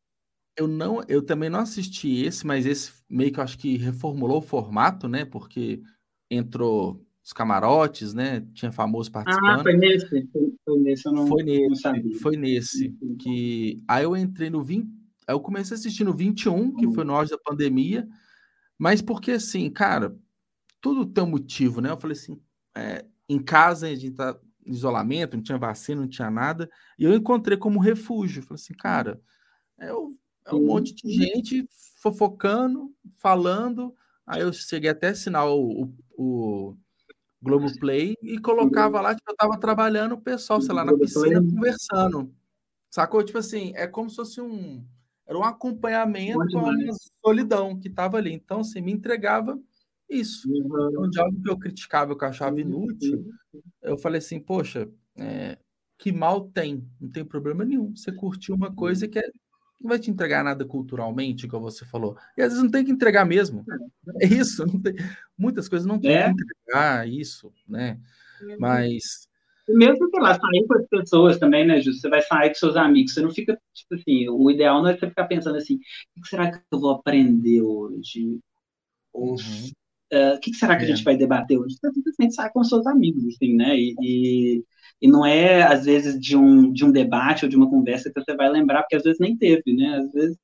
eu, não, eu também não assisti esse, mas esse meio que eu acho que reformulou o formato, né? Porque entrou os camarotes, né? Tinha famoso ah, participando. Ah, foi nesse. Foi, foi nesse, eu não, foi nesse, não sabia. Foi nesse. Que... Aí eu entrei no 20. Aí eu comecei a assistir no 21, que foi no auge da pandemia. Mas porque, assim, cara, tudo tem um motivo, né? Eu falei assim, é, em casa, a gente tá em isolamento, não tinha vacina, não tinha nada, e eu encontrei como refúgio. Falei assim, cara, é, é um monte de gente fofocando, falando. Aí eu cheguei até a assinar o, o, o Globoplay e colocava lá que tipo, eu tava trabalhando, o pessoal, sei lá, na piscina conversando. Sacou? Tipo assim, é como se fosse um. Era um acompanhamento uma solidão que tava ali. Então, assim, me entregava isso. Uhum. Então, de algo que eu criticava, que eu achava inútil, eu falei assim, poxa, é, que mal tem? Não tem problema nenhum. Você curtiu uma coisa que é, não vai te entregar nada culturalmente, como você falou. E às vezes não tem que entregar mesmo. É isso. Tem, muitas coisas não tem é. que entregar isso, né? Uhum. Mas. Mesmo, sei lá, sair com as pessoas também, né, Ju? Você vai sair com seus amigos, você não fica, tipo assim, o ideal não é você ficar pensando assim, o que será que eu vou aprender hoje? Ou uhum. Uh, o que, que, será que é. a gente vai debater hoje? Você simplesmente sai com seus amigos, assim, né? E, e, e, não é, às vezes, de um, de um debate ou de uma conversa que você vai lembrar, porque às vezes nem teve, né? Às vezes.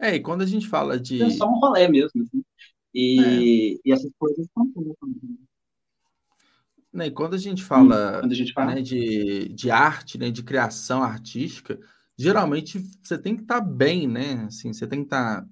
É, e quando a gente fala de. É só um rolê mesmo, assim. E, é. e essas coisas são né, e quando a gente fala, hum, a gente fala? Né, de, de arte, né, de criação artística, geralmente você tem que estar tá bem, né? Assim, você tem que estar tá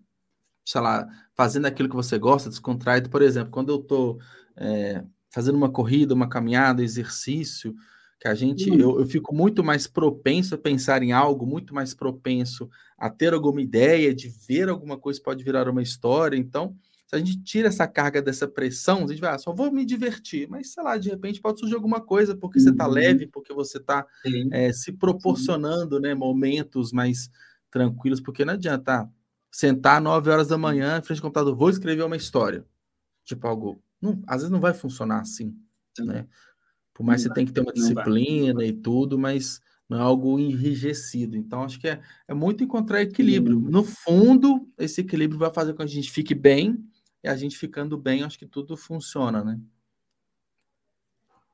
sei lá, fazendo aquilo que você gosta, descontraído. Por exemplo, quando eu estou é, fazendo uma corrida, uma caminhada, exercício, que a gente, uhum. eu, eu, fico muito mais propenso a pensar em algo, muito mais propenso a ter alguma ideia, de ver alguma coisa pode virar uma história. Então, se a gente tira essa carga dessa pressão, a gente vai, ah, só vou me divertir, mas sei lá, de repente pode surgir alguma coisa porque uhum. você está leve, porque você está é, se proporcionando né, momentos mais tranquilos, porque não adianta, ah, sentar 9 horas da manhã em frente ao computador, vou escrever uma história. Tipo, algo. Não, às vezes não vai funcionar assim, né? Por mais que você tem que ter uma disciplina e tudo, mas não é algo enrijecido. Então, acho que é, é muito encontrar equilíbrio. No fundo, esse equilíbrio vai fazer com que a gente fique bem, e a gente ficando bem, acho que tudo funciona, né?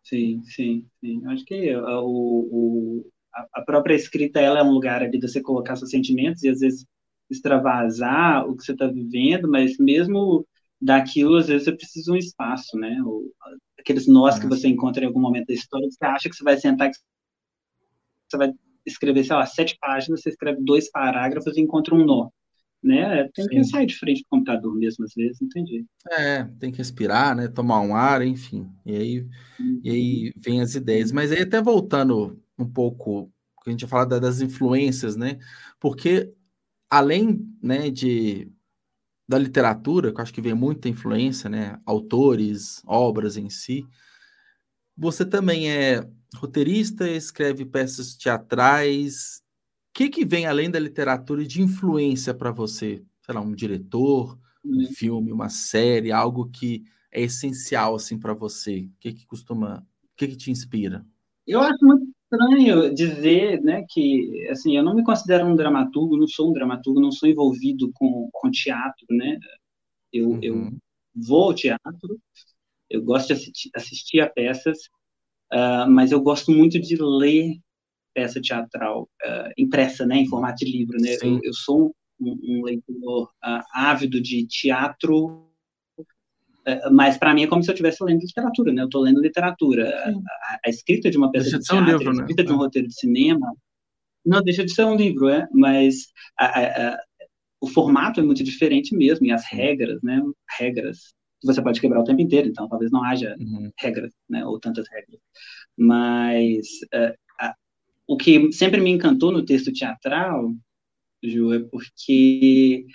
Sim, sim, sim. Acho que o, o, a própria escrita ela é um lugar ali de você colocar seus sentimentos e às vezes extravasar o que você está vivendo, mas mesmo daquilo, às vezes você precisa de um espaço, né? Ou, aqueles nós que você encontra em algum momento da história, você acha que você vai sentar, que você vai escrever, sei lá, sete páginas, você escreve dois parágrafos e encontra um nó né? Tem que sair de frente do computador mesmo, às vezes, entendi. É, tem que respirar, né? Tomar um ar, enfim. E aí, uhum. e aí vem as ideias. Mas aí, até voltando um pouco, que a gente ia falar das influências, né? Porque além né, de da literatura, que eu acho que vem muita influência, né? Autores, obras em si. Você também é roteirista, escreve peças teatrais que, que vem além da literatura de influência para você? Sei lá, um diretor, um uhum. filme, uma série, algo que é essencial assim para você? O que, que costuma, o que, que te inspira? Eu acho muito estranho dizer, né, que assim, eu não me considero um dramaturgo, não sou um dramaturgo, não sou envolvido com, com teatro, né? Eu, uhum. eu vou ao teatro, eu gosto de assistir, assistir a peças, uh, mas eu gosto muito de ler peça teatral uh, impressa, né, em formato de livro, né? Eu, eu, sou um, um leitor uh, ávido de teatro, mas para mim é como se eu estivesse lendo literatura, né? Eu estou lendo literatura. A, a, escrita de uma peça deixa de teatro, um livro, a né? escrita né? de um é. roteiro de cinema, não deixa de ser um livro, é? Mas a, o formato é muito diferente mesmo e as regras, né? Regras você pode quebrar o tempo inteiro, então talvez não haja uhum. regras, né? Ou tantas regras. Mas o que sempre me encantou no texto teatral, Ju, é porque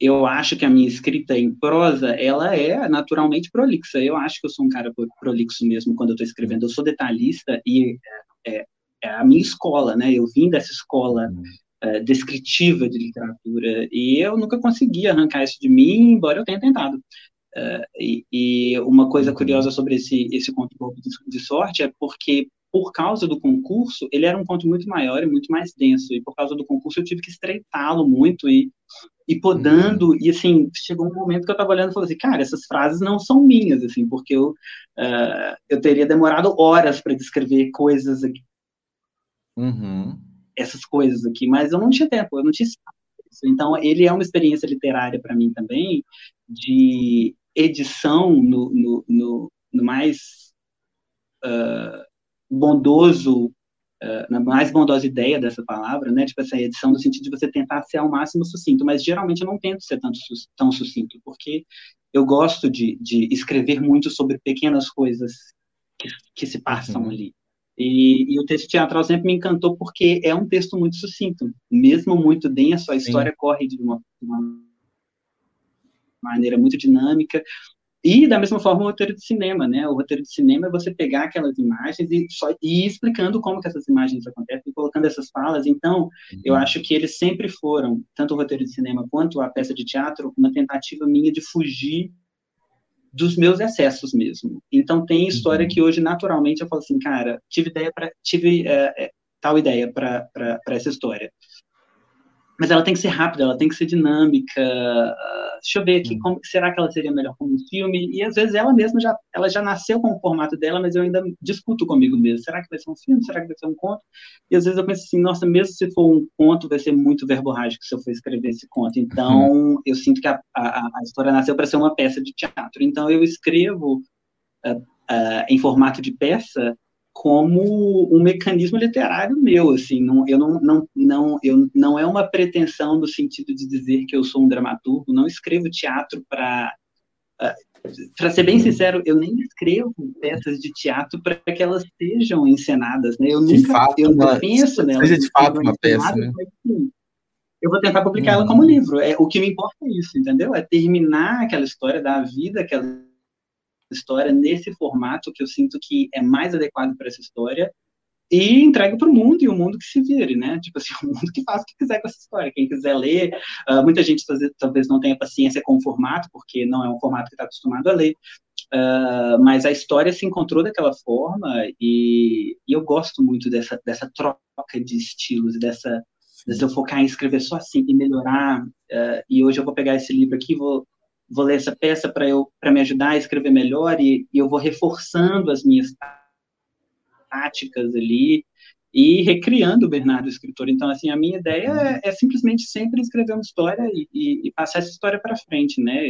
eu acho que a minha escrita em prosa, ela é naturalmente prolixa. Eu acho que eu sou um cara prolixo mesmo quando eu estou escrevendo. Eu sou detalhista e é, é, é, a minha escola, né? Eu vim dessa escola uhum. é, descritiva de literatura e eu nunca consegui arrancar isso de mim, embora eu tenha tentado. Uh, e, e, uma coisa curiosa sobre esse, esse conto de sorte é porque por causa do concurso, ele era um conto muito maior e muito mais denso, e por causa do concurso eu tive que estreitá-lo muito e, e podando, uhum. e assim, chegou um momento que eu estava olhando e falei assim, cara, essas frases não são minhas, assim, porque eu, uh, eu teria demorado horas para descrever coisas aqui, uhum. essas coisas aqui, mas eu não tinha tempo, eu não tinha espaço. Então, ele é uma experiência literária para mim também, de edição no, no, no, no mais... Uh, bondoso, uh, na mais bondosa ideia dessa palavra, né? Tipo, essa edição no sentido de você tentar ser ao máximo sucinto, mas geralmente eu não tento ser tanto, tão sucinto, porque eu gosto de, de escrever muito sobre pequenas coisas que, que se passam uhum. ali. E, e, o texto teatral sempre me encantou porque é um texto muito sucinto, mesmo muito denso, a história Sim. corre de uma, uma maneira muito dinâmica, e, da mesma forma, o roteiro de cinema, né? O roteiro de cinema é você pegar aquelas imagens e, só, e ir explicando como que essas imagens acontecem, e colocando essas falas. Então, uhum. eu acho que eles sempre foram, tanto o roteiro de cinema quanto a peça de teatro, uma tentativa minha de fugir dos meus excessos mesmo. Então, tem história uhum. que hoje, naturalmente, eu falo assim, cara, tive ideia para tive é, tal ideia para essa história mas ela tem que ser rápida, ela tem que ser dinâmica. Uh, deixa eu ver aqui, hum. como será que ela seria melhor como um filme? E às vezes ela mesma já, ela já nasceu com o formato dela, mas eu ainda discuto comigo mesmo. Será que vai ser um filme? Será que vai ser um conto? E às vezes eu penso assim, nossa, mesmo se for um conto, vai ser muito verborrágico se eu for escrever esse conto. Então, uhum. eu sinto que a, a, a história nasceu para ser uma peça de teatro. Então, eu escrevo uh, uh, em formato de peça como um mecanismo literário meu, assim, não, eu não, não, não, eu, não é uma pretensão no sentido de dizer que eu sou um dramaturgo, não escrevo teatro para ah, para ser bem sincero, eu nem escrevo peças de teatro para que elas sejam encenadas, né? Eu de nunca fato, eu uma, penso nelas. Seja de fato uma peça, né? Eu vou tentar publicar uhum. ela como livro. É, o que me importa é isso, entendeu? É terminar aquela história, dar vida àquela história nesse formato que eu sinto que é mais adequado para essa história e entregue para o mundo e o mundo que se vire, né? Tipo assim, o mundo que faça o que quiser com essa história. Quem quiser ler, uh, muita gente talvez não tenha paciência com o formato, porque não é um formato que está acostumado a ler. Uh, mas a história se encontrou daquela forma e, e, eu gosto muito dessa, dessa troca de estilos, dessa, dessa eu focar em escrever só assim e melhorar. Uh, e hoje eu vou pegar esse livro aqui, vou, vou ler essa peça para eu para me ajudar a escrever melhor e, e eu vou reforçando as minhas táticas ali e recriando o Bernardo escritor. Então, assim, a minha ideia é, é simplesmente sempre escrever uma história e, e, e passar essa história para frente, né?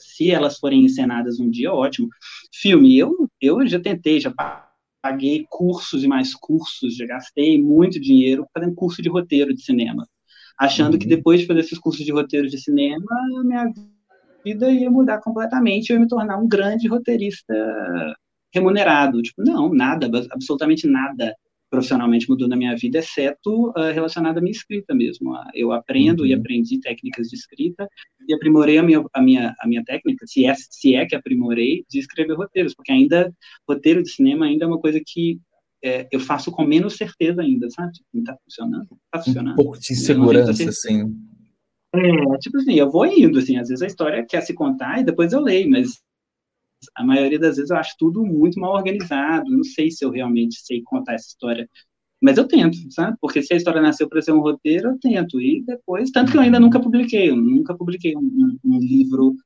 Se elas forem encenadas um dia, ótimo. Filme, eu, eu já tentei, já paguei cursos e mais cursos, já gastei muito dinheiro fazendo curso de roteiro de cinema, achando uhum. que depois de fazer esses cursos de roteiro de cinema, minha vida ia mudar completamente, eu ia me tornar um grande roteirista remunerado. Tipo, não, nada, absolutamente nada profissionalmente mudou na minha vida, exceto uh, relacionado à minha escrita mesmo. Eu aprendo uhum. e aprendi técnicas de escrita e aprimorei a minha, a minha, a minha técnica, se é, se é que aprimorei, de escrever roteiros, porque ainda, roteiro de cinema ainda é uma coisa que é, eu faço com menos certeza ainda, sabe? Tipo, não tá funcionando, tá funcionando. Um pouco de insegurança, assim. É, tipo assim, eu vou indo, assim, às vezes a história quer se contar e depois eu leio, mas a maioria das vezes eu acho tudo muito mal organizado, não sei se eu realmente sei contar essa história, mas eu tento, sabe? Porque se a história nasceu para ser um roteiro, eu tento, e depois, tanto que eu ainda nunca publiquei, eu nunca publiquei um, um, livro,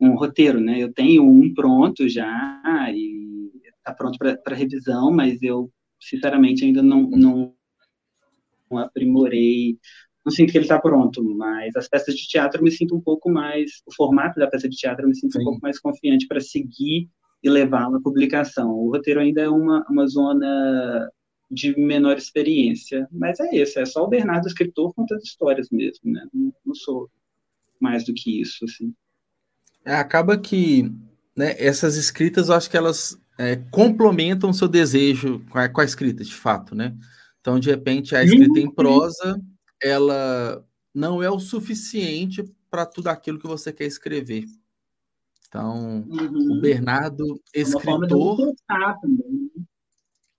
um roteiro, né? Eu tenho um pronto já, e está pronto para revisão, mas eu, sinceramente, ainda não, não aprimorei não sinto que ele está pronto, mas as peças de teatro eu me sinto um pouco mais, o formato da peça de teatro eu me sinto Sim. um pouco mais confiante para seguir e levá-la à publicação. O roteiro ainda é uma, uma zona de menor experiência, mas é isso, é só o Bernardo escritor contando histórias mesmo, né? Não, não sou mais do que isso, assim. É, acaba que né, essas escritas, eu acho que elas é, complementam o seu desejo com a, com a, escrita, de fato, né? Então, de repente, a escrita em prosa ela não é o suficiente para tudo aquilo que você quer escrever. Então, uhum. o Bernardo, escritor.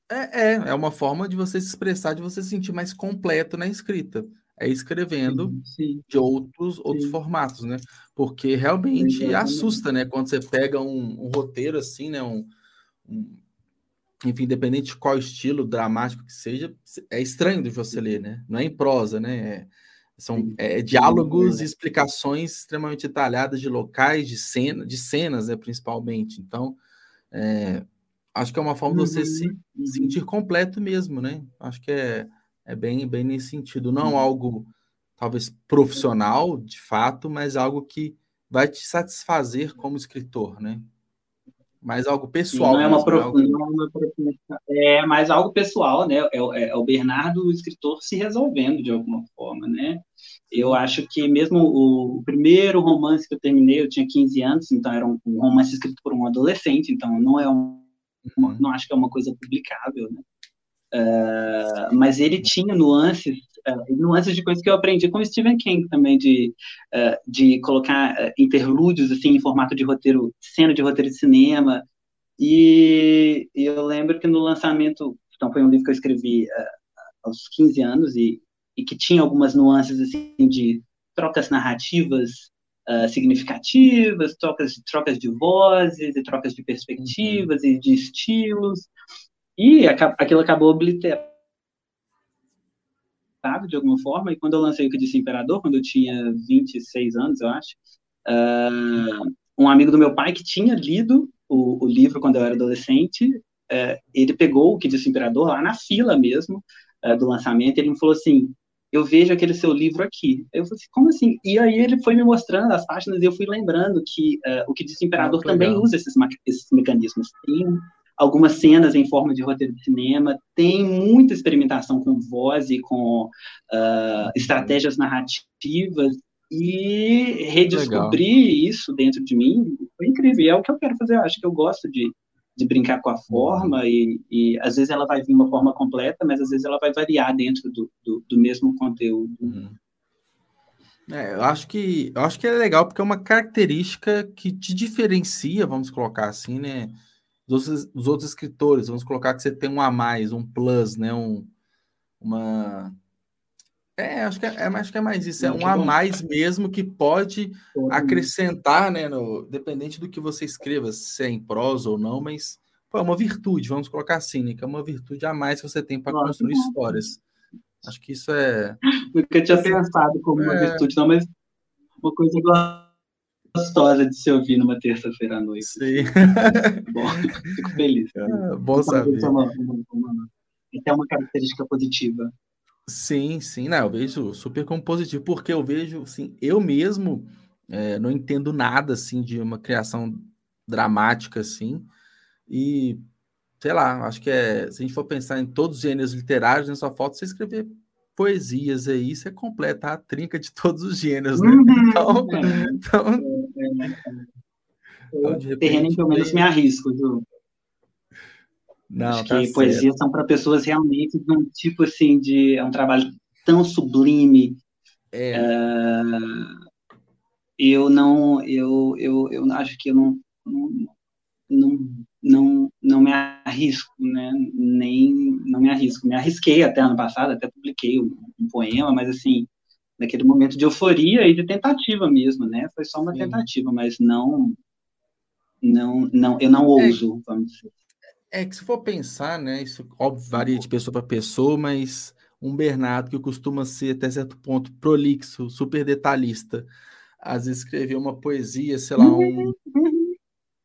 É, é, é uma forma de você se expressar, de você se sentir mais completo na escrita. É escrevendo sim, sim. de outros, outros formatos, né? Porque realmente assusta, né? Quando você pega um, um roteiro assim, né? Um, um, enfim, independente de qual estilo dramático que seja, é estranho de você ler, né? Não é em prosa, né? É, são é, diálogos e explicações extremamente detalhadas de locais, de cena, de cenas, né, principalmente. Então, é, acho que é uma forma de você se uhum. sentir completo mesmo, né? Acho que é, é bem, bem nesse sentido. Não algo talvez profissional, de fato, mas algo que vai te satisfazer como escritor, né? Mais algo pessoal. Não é, uma é, uma é mais algo pessoal, né? É, é, é, o Bernardo, o escritor, se resolvendo de alguma forma, né? Eu acho que mesmo o, o, primeiro romance que eu terminei, eu tinha 15 anos, então era um, um romance escrito por um adolescente, então não é um, uhum. não acho que é uma coisa publicável, né? Uh, mas ele tinha nuances, uh, nuances de coisas que eu aprendi com o Stephen King também, de, uh, de colocar interlúdios assim, em formato de roteiro, cena de roteiro de cinema. E, e, eu lembro que no lançamento, então foi um livro que eu escrevi aos 15 anos e, e que tinha algumas nuances assim, de trocas narrativas significativas, trocas, trocas de vozes e trocas de perspectivas uhum. e de estilos. E aquilo acabou obliterado de alguma forma, e quando eu lancei o que disse Imperador, quando eu tinha 26 anos, eu acho, uh, um amigo do meu pai que tinha lido o, o livro quando eu era adolescente, uh, ele pegou o que disse Imperador lá na fila mesmo uh, do lançamento, e ele me falou assim, eu vejo aquele seu livro aqui. Eu falei assim, como assim? E aí ele foi me mostrando as páginas e eu fui lembrando que uh, o que disse Imperador ah, também usa esses, esses mecanismos. Tem algumas cenas em forma de roteiro de cinema, tem muita experimentação com voz e com uh, estratégias narrativas, e redescobrir Legal. isso dentro de mim foi incrível. E é o que eu quero fazer. Eu acho que eu gosto de, de brincar com a forma, e, e às vezes ela vai vir uma forma completa, mas às vezes ela vai variar dentro do, do, do mesmo conteúdo. Uhum. É, eu acho que eu acho que é legal porque é uma característica que te diferencia, vamos colocar assim, né? Dos outros, dos outros escritores. Vamos colocar que você tem um a mais, um plus, né? Um, uma. É, acho que é, é, acho que é mais isso, é um a mais mesmo que pode acrescentar, né, no, dependente do que você escreva, se é em prosa ou não, mas pô, é uma virtude, vamos colocar assim, né, que é uma virtude a mais que você tem para construir histórias. Acho que isso é. Nunca tinha pensado como uma é... virtude, não, mas uma coisa gostosa de se ouvir numa terça-feira à noite. Sim. Bom, fico feliz. É, bom saber. É uma, uma, uma, é uma característica positiva. Sim, sim, não, eu vejo super como positivo, porque eu vejo, assim, eu mesmo é, não entendo nada, assim, de uma criação dramática, assim, e, sei lá, acho que é, se a gente for pensar em todos os gêneros literários, né, só falta você escrever poesias aí, você completa a trinca de todos os gêneros, né? Uhum, então, é. então, é, é, então de repente, terreno que eu menos me arrisco, viu? Não, Acho tá que poesias são para pessoas realmente de um tipo assim de é um trabalho tão sublime. É. Uh, eu não, eu, eu, eu acho que eu não, não, não, não me arrisco, né? Nem não me arrisco. Me arrisquei até ano passado, até publiquei um, um poema, mas assim, naquele momento de euforia e de tentativa mesmo, né? Foi só uma Sim. tentativa, mas não, não, não, eu não é. ouso, é. vamos dizer. É que se for pensar, né, isso óbvio varia de pessoa para pessoa, mas um Bernardo que costuma ser até certo ponto prolixo, super detalhista, às vezes escreveu uma poesia, sei lá, um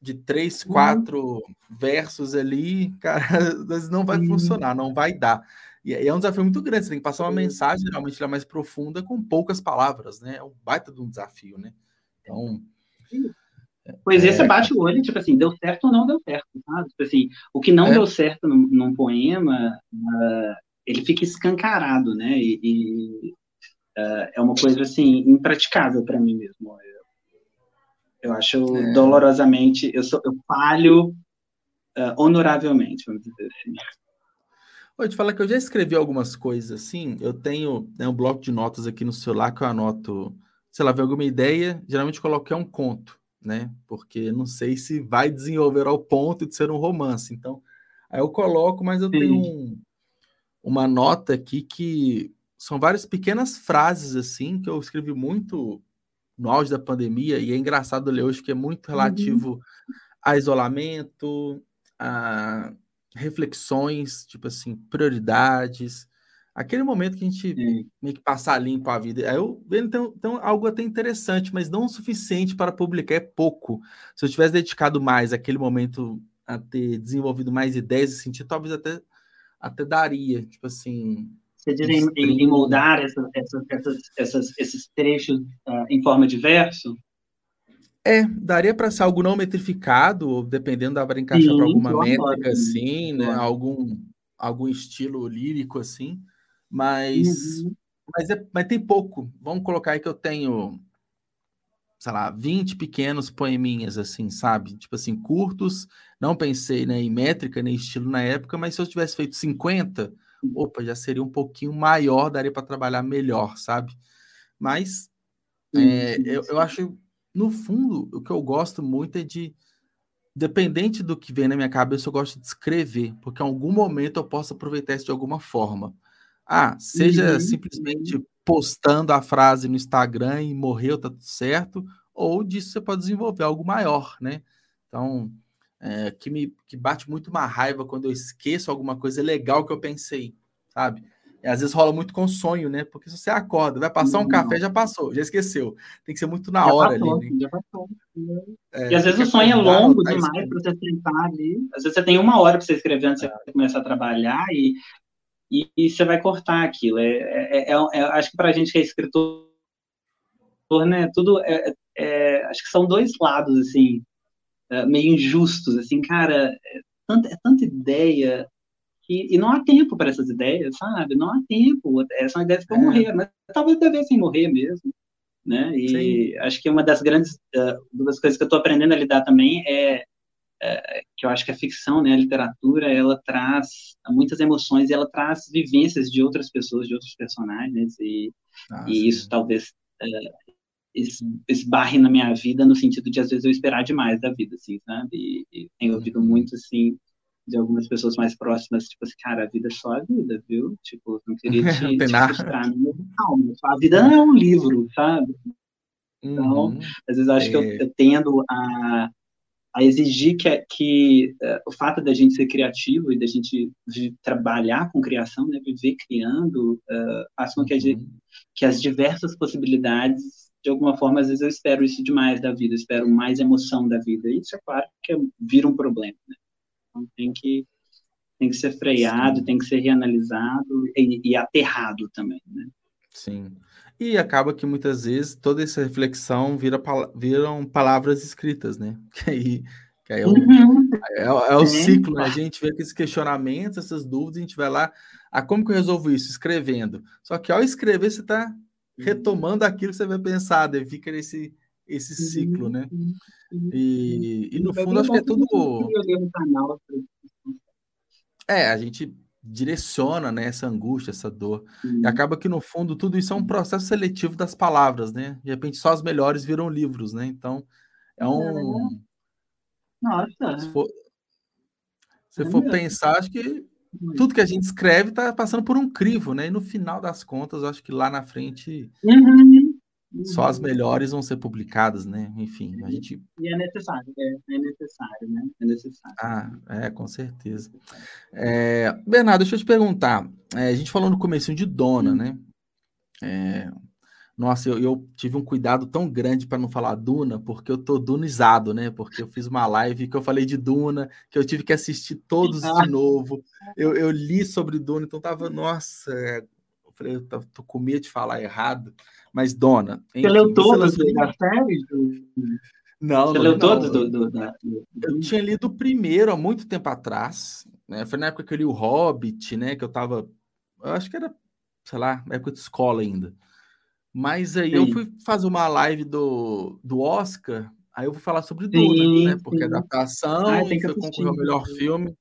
de três, quatro versos ali, cara, não vai funcionar, não vai dar. E é um desafio muito grande, você tem que passar uma mensagem, geralmente é mais profunda, com poucas palavras, né? É um baita de um desafio, né? Então, Poesia, é... você bate o olho, tipo assim, deu certo ou não deu certo, sabe? Tipo assim, o que não é. deu certo num, num poema, uh, ele fica escancarado, né? E, e uh, é uma coisa, assim, impraticável para mim mesmo. Eu, acho é. dolorosamente, eu, sou, eu falho uh, honoravelmente, vamos dizer assim. Vou te falar que eu já escrevi algumas coisas assim. Eu tenho né, um bloco de notas aqui no celular que eu anoto, sei lá, vem alguma ideia, geralmente coloco é um conto né? Porque não sei se vai desenvolver ao ponto de ser um romance. Então, aí eu coloco, mas eu Sim. tenho um, uma nota aqui que são várias pequenas frases assim que eu escrevi muito no auge da pandemia e é engraçado ler hoje que é muito relativo uhum. a isolamento, a reflexões, tipo assim, prioridades, aquele momento que a gente Sim. meio que passar limpo a vida. Aí eu vendo então, então, algo até interessante, mas não o suficiente para publicar, é pouco. Se eu tivesse dedicado mais aquele momento a ter desenvolvido mais ideias e sentido, talvez até, até daria, tipo assim. Você diria em, em moldar essa, essa, essas, essas, esses trechos uh, em forma de verso? É, daria para ser algo não metrificado, dependendo, dava para encaixar para alguma métrica, assim, né? Algum, algum estilo lírico, assim. Mas, uhum. mas, é, mas tem pouco. Vamos colocar aí que eu tenho, sei lá, 20 pequenos poeminhas, assim, sabe? Tipo assim, curtos. Não pensei né, em métrica, nem estilo na época, mas se eu tivesse feito 50, opa, já seria um pouquinho maior, daria para trabalhar melhor, sabe? Mas é, eu, eu acho, no fundo, o que eu gosto muito é de dependente do que vem na minha cabeça, eu gosto de escrever, porque em algum momento eu posso aproveitar isso de alguma forma. Ah, seja uhum. simplesmente postando a frase no Instagram e morreu, tá tudo certo, ou disso você pode desenvolver algo maior, né? Então, é, que me que bate muito uma raiva quando eu esqueço alguma coisa legal que eu pensei, sabe? E às vezes rola muito com sonho, né? Porque se você acorda, vai passar um Não. café, já passou, já esqueceu. Tem que ser muito na já hora passou, ali. Né? Já passou. É, e às vezes o sonho é longo demais para você sentar ali. Às vezes você tem uma hora para você escrever antes de você começar a trabalhar e e, e você vai cortar aquilo. É, é, é, é acho que para a gente que é escritor, né, tudo é, é, acho que são dois lados assim meio injustos, assim, cara, é tanta, é tanta ideia que, e não há tempo para essas ideias, sabe? Não há tempo. São ideias que vão morrer, mas talvez devessem morrer mesmo. Né? E Sim. acho que uma das grandes uh, uma das coisas que eu estou aprendendo a lidar também é é, que eu acho que a ficção, né, a literatura, ela traz muitas emoções e ela traz vivências de outras pessoas, de outros personagens, e, ah, e isso talvez é, esbarre na minha vida no sentido de, às vezes, eu esperar demais da vida, assim, sabe? E, e tenho ouvido uhum. muito, assim, de algumas pessoas mais próximas, tipo assim, cara, a vida é só a vida, viu? Tipo, não queria te, não te frustrar, não, calma, a vida não é um livro, sabe? Então, Uhum. às vezes eu acho que eu, É. eu tendo a, a exigir que, que eh, o fato da gente ser criativo e da gente trabalhar com criação, né, viver criando, eh, faz com que, Uhum. que as diversas possibilidades, de alguma forma, às vezes eu espero isso demais da vida, espero mais emoção da vida. E isso é claro que vira um problema, né? Então tem que, tem que ser freado, Sim. tem que ser reanalisado e, e aterrado também, né? Sim. E acaba que muitas vezes toda essa reflexão vira, viram palavras escritas, né? Que aí, que aí é, o, Uhum. é, é o É, ciclo, né? A gente vê com esses questionamentos, essas dúvidas, a gente vai lá, ah, como que eu resolvo isso? Escrevendo. Só que ao escrever, você está retomando aquilo que você vai pensar, daí fica esse, esse ciclo, né? E, e no fundo, acho que é tudo. É, a gente direciona, né, essa angústia, essa dor. Uhum. E acaba que, no fundo, tudo isso é um processo seletivo das palavras, né? De repente, só as melhores viram livros, né? Então, é um. Nossa, Se for, se É for pensar, acho que tudo que a gente escreve está passando por um crivo, né? E no final das contas, eu acho que lá na frente Uhum. só as melhores vão ser publicadas, né? Enfim, a gente. E é necessário, é, é necessário, né? É necessário. Ah, é, com certeza. É, Bernardo, deixa eu te perguntar. É, a gente falou no comecinho de dona, né? Nossa, eu, eu tive um cuidado tão grande para não falar Duna, porque eu tô dunizado, né? Porque eu fiz uma live que eu falei de Duna, que eu tive que assistir todos de novo. Eu, eu li sobre Duna, então tava, nossa, é, eu falei, eu tô, tô com medo de falar errado. Mas Dona, Você enfim, leu todos lançou- da série? Não, Você não leu todos do, do, da, Eu tinha lido o primeiro há muito tempo atrás, né? Foi na época que eu li o Hobbit, né? Que eu tava. Eu acho que era, sei lá, época de escola ainda. Mas aí eu Sim. fui fazer uma live do, do Oscar, aí eu vou falar sobre Duna, né? Porque sim. adaptação Ah, tem que concorrer ao melhor filme.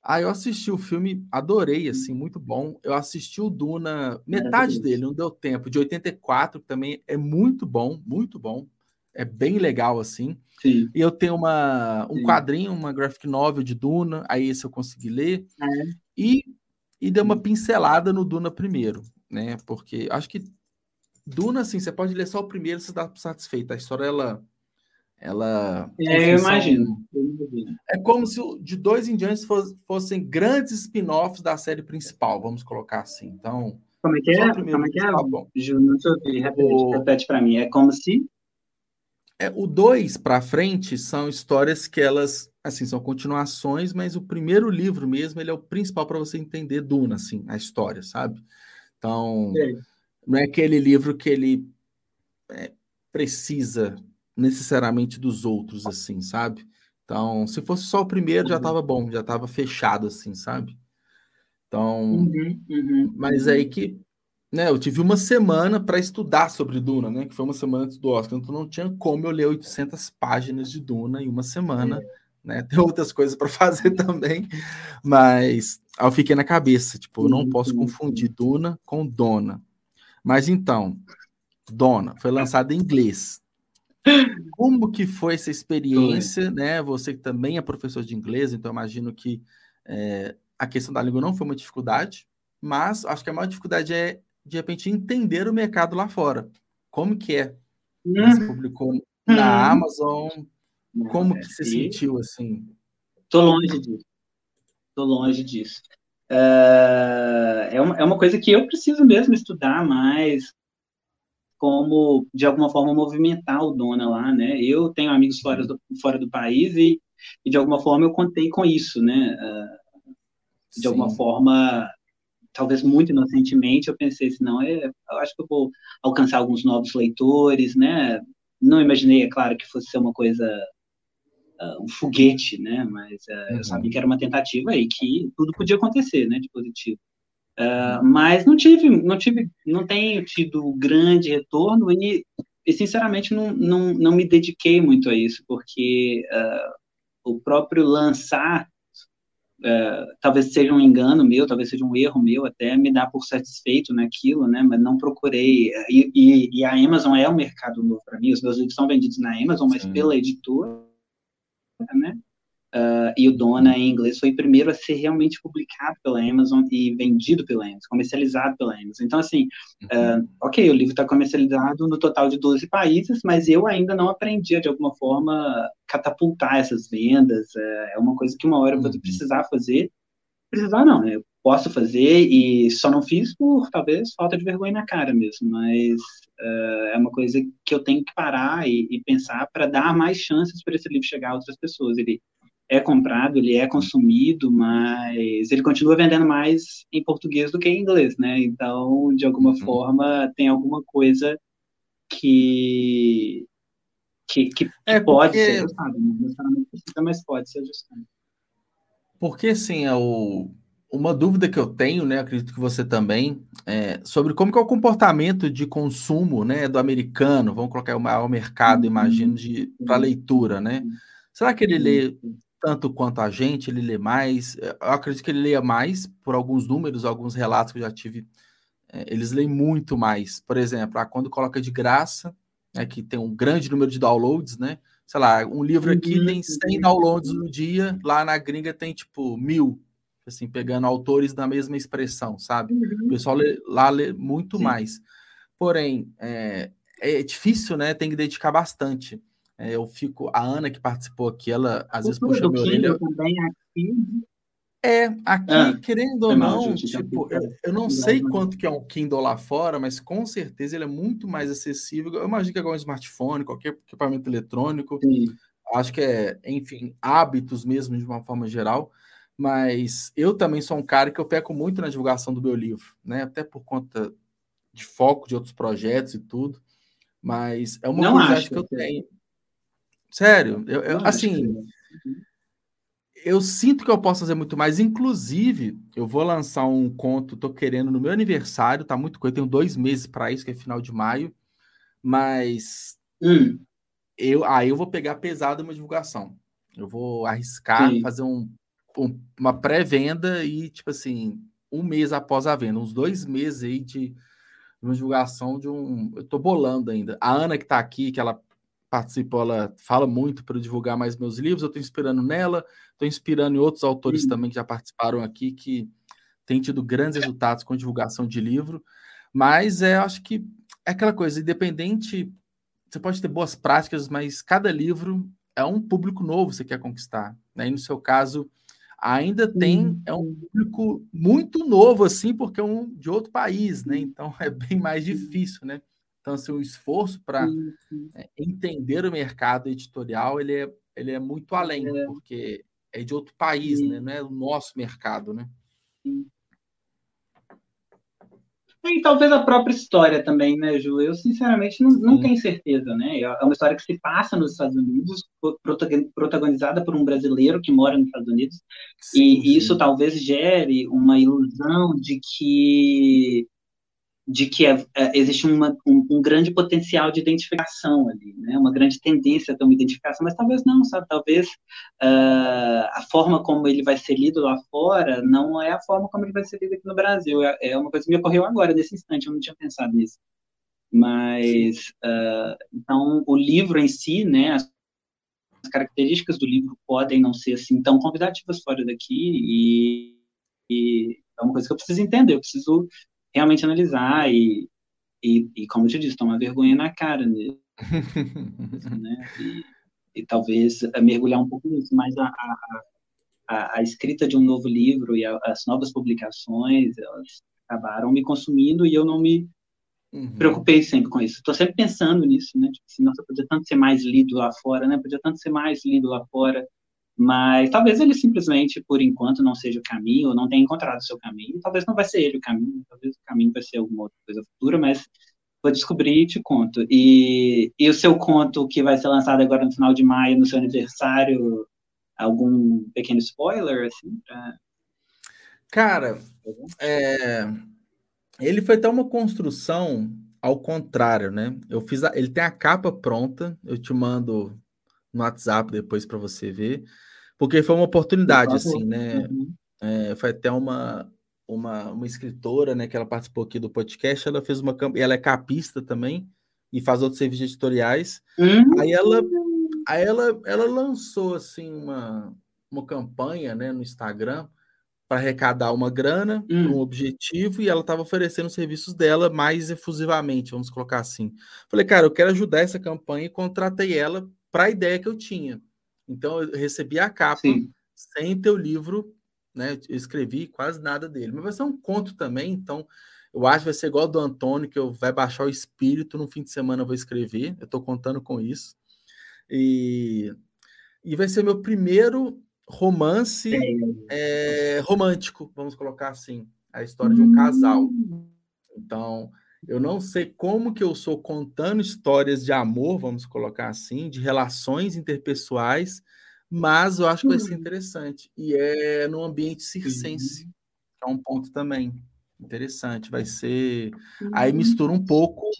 Aí eu assisti o filme, adorei, assim, muito bom. Eu assisti o Duna, metade dele, não deu tempo, de 84, que também é muito bom, muito bom. É bem legal, assim. Sim. E eu tenho uma, um Sim. quadrinho, uma graphic novel de Duna, aí esse eu consegui ler. É. E, e dei uma pincelada no Duna primeiro, né? Porque acho que Duna, assim, você pode ler só o primeiro, você está satisfeito. A história, ela. ela É, eu imagino. Eu imagino. É como se de dois em diante fos- fossem grandes spin-offs da série principal, vamos colocar assim. Então, Como é que é? Como é que é? tá bom. Ju, não ouvi. Repete, repete pra mim. É como se. É, o 2 para frente são histórias que elas, assim, são continuações, mas o primeiro livro mesmo, ele é o principal para você entender Duna, assim, a história, sabe? Então. Não é aquele livro que ele é, precisa necessariamente dos outros, assim, sabe? Então, se fosse só o primeiro, já estava bom, já estava fechado, assim, sabe? Então, Uhum, uhum, mas uhum. aí que, né, eu tive uma semana para estudar sobre Duna, né, que foi uma semana antes do Oscar, então não tinha como eu ler 800 páginas de Duna em uma semana, né? Tem outras coisas para fazer também, mas aí eu fiquei na cabeça, tipo, eu não posso confundir Duna com Dona. Mas então, Dona foi lançada em inglês. Como que foi essa experiência, né? Você que também é professor de inglês, então imagino que é, a questão da língua não foi uma dificuldade, mas acho que a maior dificuldade é, de repente, entender o mercado lá fora. Como que é? Você Hum, publicou na Hum. Amazon, como é, que você e- sentiu, assim? Tô longe disso. Tô longe disso. É, é uma, é uma coisa que eu preciso mesmo estudar mais, como, de alguma forma, movimentar o Dona lá, né? Eu tenho amigos fora do, fora do país e, e, de alguma forma, eu contei com isso, né? É, de alguma forma, talvez muito inocentemente, eu pensei assim, não, é, eu acho que eu vou alcançar alguns novos leitores, né? Não imaginei, é claro, que fosse ser uma coisa uh, um foguete, né? Mas uh, Uhum. eu sabia que era uma tentativa e que tudo podia acontecer, né? De positivo. Uh, mas não tive, não tive, não tenho tido grande retorno e, e sinceramente não, não, não me dediquei muito a isso, porque o próprio lançar Uh, talvez seja um engano meu, talvez seja um erro meu, até me dar por satisfeito naquilo, né? Mas não procurei. E, e, e a Amazon é um mercado novo para mim. Os meus livros são vendidos na Amazon, mas Sim. pela editora, né? Uh, e o Dona, em inglês, foi o primeiro a ser realmente publicado pela Amazon e vendido pela Amazon, comercializado pela Amazon. Então, assim, uh, ok, o livro está comercializado no total de 12 países, mas eu ainda não aprendi, de alguma forma, catapultar essas vendas. Uh, é uma coisa que uma hora eu vou uhum. precisar fazer. Precisar não, né? Eu posso fazer e só não fiz por, talvez, falta de vergonha na cara mesmo, mas é uma coisa que eu tenho que parar e, e pensar para dar mais chances para esse livro chegar a outras pessoas. Ele é comprado, ele é consumido, mas ele continua vendendo mais em português do que em inglês, né? Então, de alguma uhum. forma, tem alguma coisa que que, que, é pode porque... ser ajustada, não necessariamente precisa, mas pode ser ajustada. Porque, assim, é o... uma dúvida que eu tenho, né, acredito que você também, é sobre como que é o comportamento de consumo, né, do americano, vamos colocar o maior mercado, uhum. imagino, de para leitura, né? Será que ele lê tanto quanto a gente, ele lê mais. Eu acredito que ele leia mais, por alguns números, alguns relatos que eu já tive. É, eles leem muito mais. Por exemplo, ah, quando coloca de graça, né, que tem um grande número de downloads, né? Sei lá, um livro aqui uhum, tem 100 downloads no dia, lá na gringa tem tipo mil, assim, pegando autores da mesma expressão, sabe? Uhum. O pessoal lê, lá lê muito Sim. mais. Porém, é, é difícil, né? Tem que dedicar bastante. É, eu fico. A Ana que participou aqui, ela às vezes puxa minha orelha. Também aqui. Né? É, aqui, ah, querendo ou não, não tipo, eu, eu, não sei quanto que é um Kindle lá fora, mas com certeza ele é muito mais acessível. Eu imagino que é igual um smartphone, qualquer equipamento eletrônico. Sim. Acho que é, enfim, hábitos mesmo de uma forma geral. Mas eu também sou um cara que eu peco muito na divulgação do meu livro, né? Até por conta de foco de outros projetos e tudo. Mas é uma não curiosidade que eu tenho. Sério, eu, eu assim, uhum. eu sinto que eu posso fazer muito mais. Inclusive, eu vou lançar um conto, tô querendo no meu aniversário, tá muito coisa, tenho dois meses para isso, que é final de maio, mas hum. eu aí eu vou pegar pesado uma divulgação. Eu vou arriscar Sim. fazer um, um uma pré-venda e, tipo assim, um mês após a venda, uns dois meses aí de uma divulgação de um. Eu tô bolando ainda. A Ana, que tá aqui, que ela participou, ela fala muito para divulgar mais meus livros. Eu estou inspirando nela, estou inspirando em outros autores Sim. também que já participaram aqui, que têm tido grandes resultados com divulgação de livro. Mas é, acho que é aquela coisa, independente, você pode ter boas práticas, mas cada livro é um público novo que você quer conquistar. Né? E no seu caso, ainda tem é um público muito novo, assim, porque é um de outro país, né? Então é bem mais difícil, né? Então, assim, o esforço para é, entender o mercado editorial, ele é, ele é muito além, é. porque é de outro país, né? Não é o nosso mercado, né? E talvez a própria história também, né, Ju? Eu, sinceramente, não, não tenho certeza, né? É uma história que se passa nos Estados Unidos, protagonizada por um brasileiro que mora nos Estados Unidos, sim, e sim. isso talvez gere uma ilusão de que de que é, é, existe uma, um, um, grande potencial de identificação ali, né? uma grande tendência a ter uma identificação, mas talvez não, sabe? Talvez uh, a forma como ele vai ser lido lá fora não é a forma como ele vai ser lido aqui no Brasil. É, é uma coisa que me ocorreu agora, nesse instante, eu não tinha pensado nisso. Mas, uh, então, o livro em si, né, as características do livro podem não ser assim tão convidativas fora daqui e, e é uma coisa que eu preciso entender, eu preciso realmente analisar e, e, e como eu te disse, tomar vergonha na cara né? né? E, e, talvez mergulhar um pouco nisso, mas a, a, a, a escrita de um novo livro e a, as novas publicações, elas acabaram me consumindo e eu não me uhum. preocupei sempre com isso. Estou sempre pensando nisso, né? Tipo assim, nossa, podia tanto ser mais lido lá fora, né? Podia tanto ser mais lido lá fora. Mas talvez ele simplesmente, por enquanto, não seja o caminho, ou não tenha encontrado o seu caminho. Talvez não vai ser ele o caminho, talvez o caminho vai ser alguma outra coisa futura, mas vou descobrir e te conto. E, e o seu conto que vai ser lançado agora no final de maio, no seu aniversário, algum pequeno spoiler, assim? Pra... Cara, é... ele foi até uma construção ao contrário, né? Eu fiz a... Ele tem a capa pronta, eu te mando no WhatsApp depois para você ver, porque foi uma oportunidade, assim, né? Uhum. É, foi até uma, uma, uma escritora, né, que ela participou aqui do podcast, ela fez uma ela é capista também e faz outros serviços editoriais. Uhum. Aí ela aí ela, ela lançou assim uma uma campanha né, no Instagram para arrecadar uma grana hum. para um objetivo e ela estava oferecendo os serviços dela mais efusivamente, vamos colocar assim. Falei, cara, eu quero ajudar essa campanha e contratei ela para a ideia que eu tinha. Então eu recebi a capa Sim. sem ter o livro, né? Eu escrevi quase nada dele, mas vai ser um conto também, então eu acho que vai ser igual do Antônio, que eu vai baixar o espírito no fim de semana eu vou escrever. Eu estou contando com isso. E, e vai ser meu primeiro romance é, romântico, vamos colocar assim, a história de um casal. Hum. Então, eu não sei como que eu sou contando histórias de amor, vamos colocar assim, de relações interpessoais, mas eu acho que vai ser uhum. interessante. E é no ambiente circense, que é um ponto também interessante. Vai ser. Aí mistura um pouco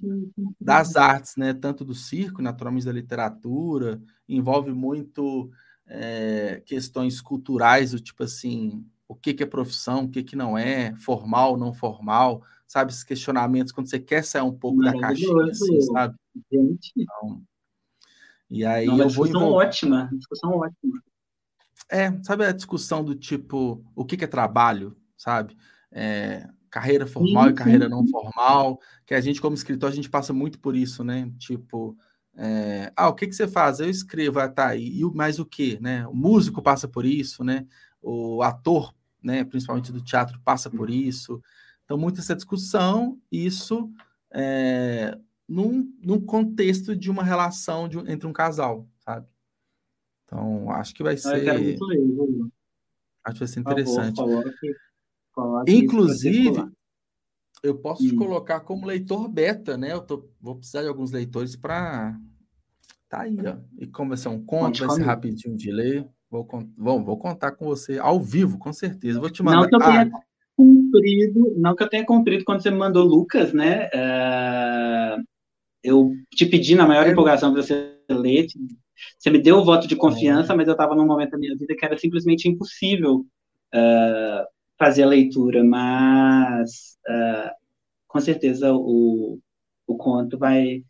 das artes, né? Tanto do circo, naturalmente da literatura, envolve muito é, questões culturais, do tipo assim, o que, que é profissão, o que, que não é, formal, não formal, sabe? Esses questionamentos quando você quer sair um pouco da caixinha, assim, sabe? Gente. Então, e aí não, eu vou discussão envol... ótima, discussão ótima. É, sabe a discussão do tipo, o que, que é trabalho, sabe? É, carreira formal sim, e carreira sim. não formal, que a gente, como escritor, a gente passa muito por isso, né? Tipo, é, ah, o que, que você faz? Eu escrevo, ah, tá, e, e mais o que, né? O músico passa por isso, né? O ator, né, principalmente do teatro, passa por isso. Então, muita essa discussão, isso é, num, num contexto de uma relação de, entre um casal, sabe? Então, acho que vai ser. Acho que vai ser interessante. Inclusive, eu posso te colocar como leitor beta, né? Eu tô, vou precisar de alguns leitores para. Tá aí, ó. E como vai ser um conto, vai ser rapidinho de ler. Vou, vou, vou contar com você ao vivo, com certeza. Vou te mandar. Não tenha ah, cumprido, não que eu tenha cumprido quando você me mandou Lucas, né? Uh, eu te pedi na maior é, empolgação para você ler. Você me deu o voto de confiança, é. mas eu estava num momento da minha vida que era simplesmente impossível. Uh, fazer a leitura, mas uh, com certeza o, o conto vai,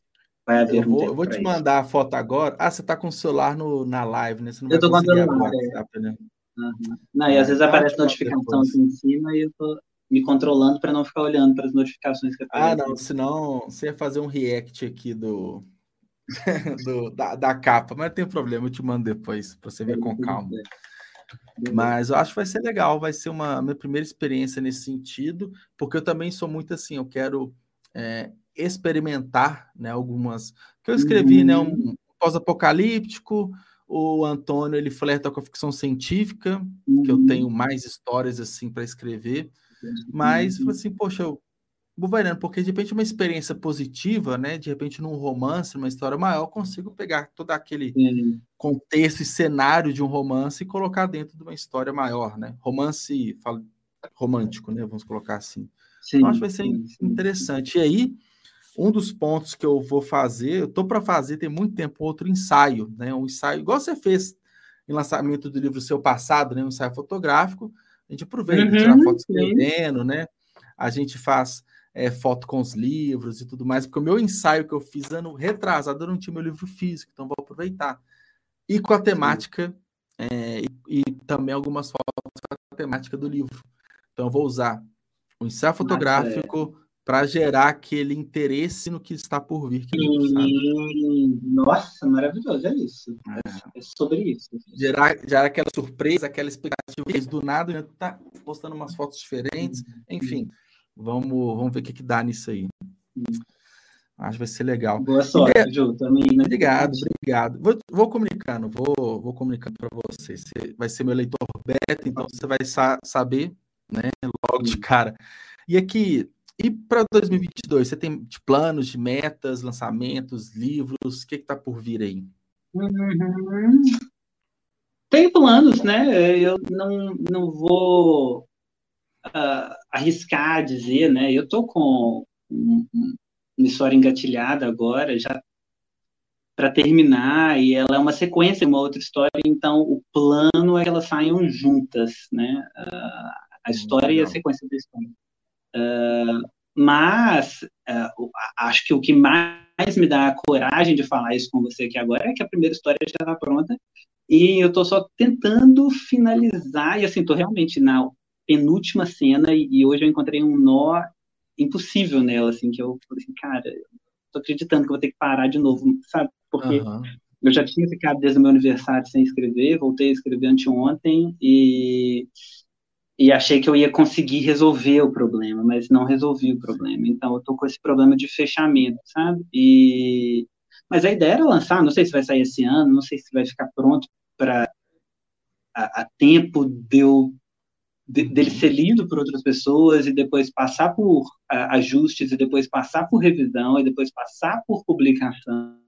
vai haver eu vou, um eu vou te mandar a foto agora. Ah, você está com o celular no, na live, né? Eu estou com o celular, é. né? uhum. Não, e às vezes aparece notificação aqui em cima e eu tô me controlando para não ficar olhando para as notificações que Ah, não, senão você ia fazer um react aqui do, do da, da, capa, mas não tem problema, eu te mando depois para você ver com calma. Mas eu acho que vai ser legal, vai ser uma minha primeira experiência nesse sentido, porque eu também sou muito assim, eu quero é, experimentar né, algumas. que eu escrevi, uhum. né? Um, um pós-apocalíptico, o Antônio ele flerta com a ficção científica, uhum. que eu tenho mais histórias assim para escrever, mas uhum. assim, poxa, eu Bovariano, porque de repente uma experiência positiva, né? De repente num romance, numa história maior, consigo pegar todo aquele contexto e cenário de um romance e colocar dentro de uma história maior, né? Romance falo, romântico, né? Vamos colocar assim. Sim, então, acho que vai ser sim, interessante. E aí, um dos pontos que eu vou fazer, eu tô para fazer tem muito tempo outro ensaio, né? Um ensaio igual você fez em lançamento do livro seu passado, né? Um ensaio fotográfico. A gente aproveita, uhum, tirar foto escrevendo, né? A gente faz é, foto com os livros e tudo mais, porque o meu ensaio que eu fiz ano retrasado eu não tinha meu livro físico, então vou aproveitar. E com a temática, é, e, e, também algumas fotos com a temática do livro. Então eu vou usar o ensaio fotográfico para gerar aquele interesse no que está por vir. Sim. Nossa, maravilhoso, é isso. É, é sobre isso. Gerar, gerar aquela surpresa, aquela expectativa. Do nada, tá postando umas fotos diferentes, enfim. Vamos, vamos ver o que, que dá nisso aí. Acho que vai ser legal. Boa sorte, é, Ju. Também, né? Obrigado, obrigado. Vou, vou comunicando, vou, vou comunicando para você. Você vai ser meu leitor beta, então você vai sa saber, né, logo de cara. E aqui, e para 2022, você tem de planos, de metas, lançamentos, livros? O que está por vir aí? Uhum. Tem planos, né? Eu não, não vou uh, arriscar dizer, né? Eu tô com um, uma história engatilhada agora, já para terminar, e ela é uma sequência, uma outra história, então o plano é que elas saiam juntas, né? Uh, a história e a sequência da história. Uh, mas uh, acho que o que mais me dá a coragem de falar isso com você aqui agora é que a primeira história já está pronta E eu tô só tentando finalizar, e assim, tô realmente na penúltima cena, e, e hoje eu encontrei um nó impossível nela, assim, que eu falei assim, cara, tô acreditando que vou ter que parar de novo, sabe? Porque uhum. eu já tinha ficado desde o meu aniversário sem escrever, voltei a escrever anteontem, e e achei que eu ia conseguir resolver o problema, mas não resolvi o problema. Então eu tô com esse problema de fechamento, sabe? E mas a ideia era lançar, não sei se vai sair esse ano, não sei se vai ficar pronto para a, a, tempo de eu, de, dele ser lido por outras pessoas e depois passar por ajustes e depois passar por revisão e depois passar por publicação.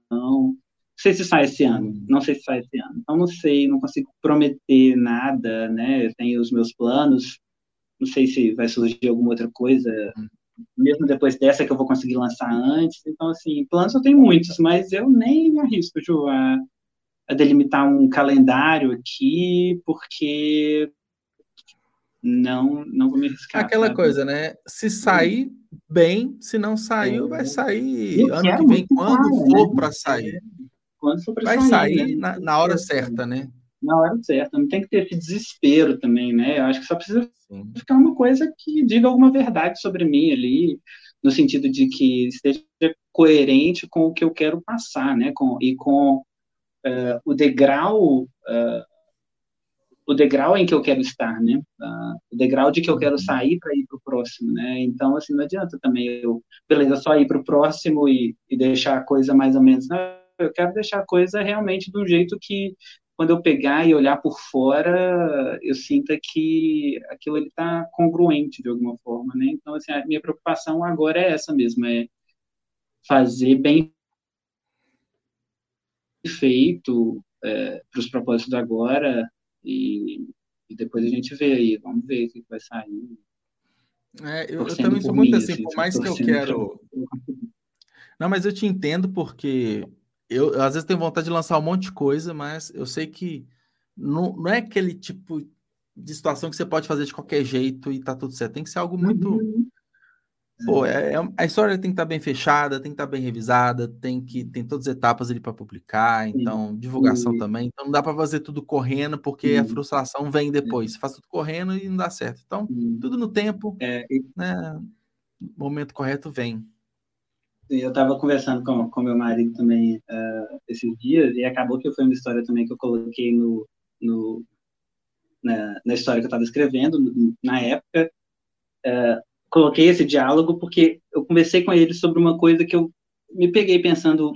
Não sei se sai esse ano, não sei se sai esse ano. Então não sei, não consigo prometer nada, né? Eu tenho os meus planos, não sei se vai surgir alguma outra coisa mesmo depois dessa que eu vou conseguir lançar antes. Então, assim, planos eu tenho muitos, mas eu nem me arrisco, Ju, a, a delimitar um calendário aqui, porque não não vou me arriscar. Aquela sabe? coisa, né? Se sair bem, se não saiu, vai sair eu ano que vem, quando for para sair. Quando for para sair. Vai sair né? na, na hora certa, né? na hora certa. Não tem que ter esse desespero também, né? Eu acho que só precisa Sim. ficar uma coisa que diga alguma verdade sobre mim ali, no sentido de que esteja coerente com o que eu quero passar, né? Com, e com uh, o degrau uh, o degrau em que eu quero estar, né? Uh, o degrau de que eu quero uhum. sair para ir para o próximo, né? Então, assim, não adianta também eu, beleza, só ir para o próximo e, e deixar a coisa mais ou menos. Não, eu quero deixar a coisa realmente de um jeito que quando eu pegar e olhar por fora, eu sinta que aquilo ele está congruente de alguma forma, né? Então, assim, a minha preocupação agora é essa mesmo, é fazer bem feito é, para os propósitos agora e, e, depois a gente vê aí, vamos ver o que vai sair. É, eu, eu, também sou muito assim, assim por mais que eu quero... Não, mas eu te entendo porque eu, às vezes tenho vontade de lançar um monte de coisa, mas eu sei que não, não é aquele tipo de situação que você pode fazer de qualquer jeito e tá tudo certo. Tem que ser algo muito. Uhum. Pô, é, é, a história tem que estar tá bem fechada, tem que estar tá bem revisada, tem que tem todas as etapas ali para publicar, então divulgação uhum. também. Então não dá para fazer tudo correndo, porque uhum. a frustração vem depois. Você faz tudo correndo e não dá certo. Então, tudo no tempo, é, e... né? momento correto vem eu estava conversando com, com meu marido também uh, esses dias e acabou que foi uma história também que eu coloquei no, no na, na, história que eu estava escrevendo na época. Uh, coloquei esse diálogo porque eu conversei com ele sobre uma coisa que eu me peguei pensando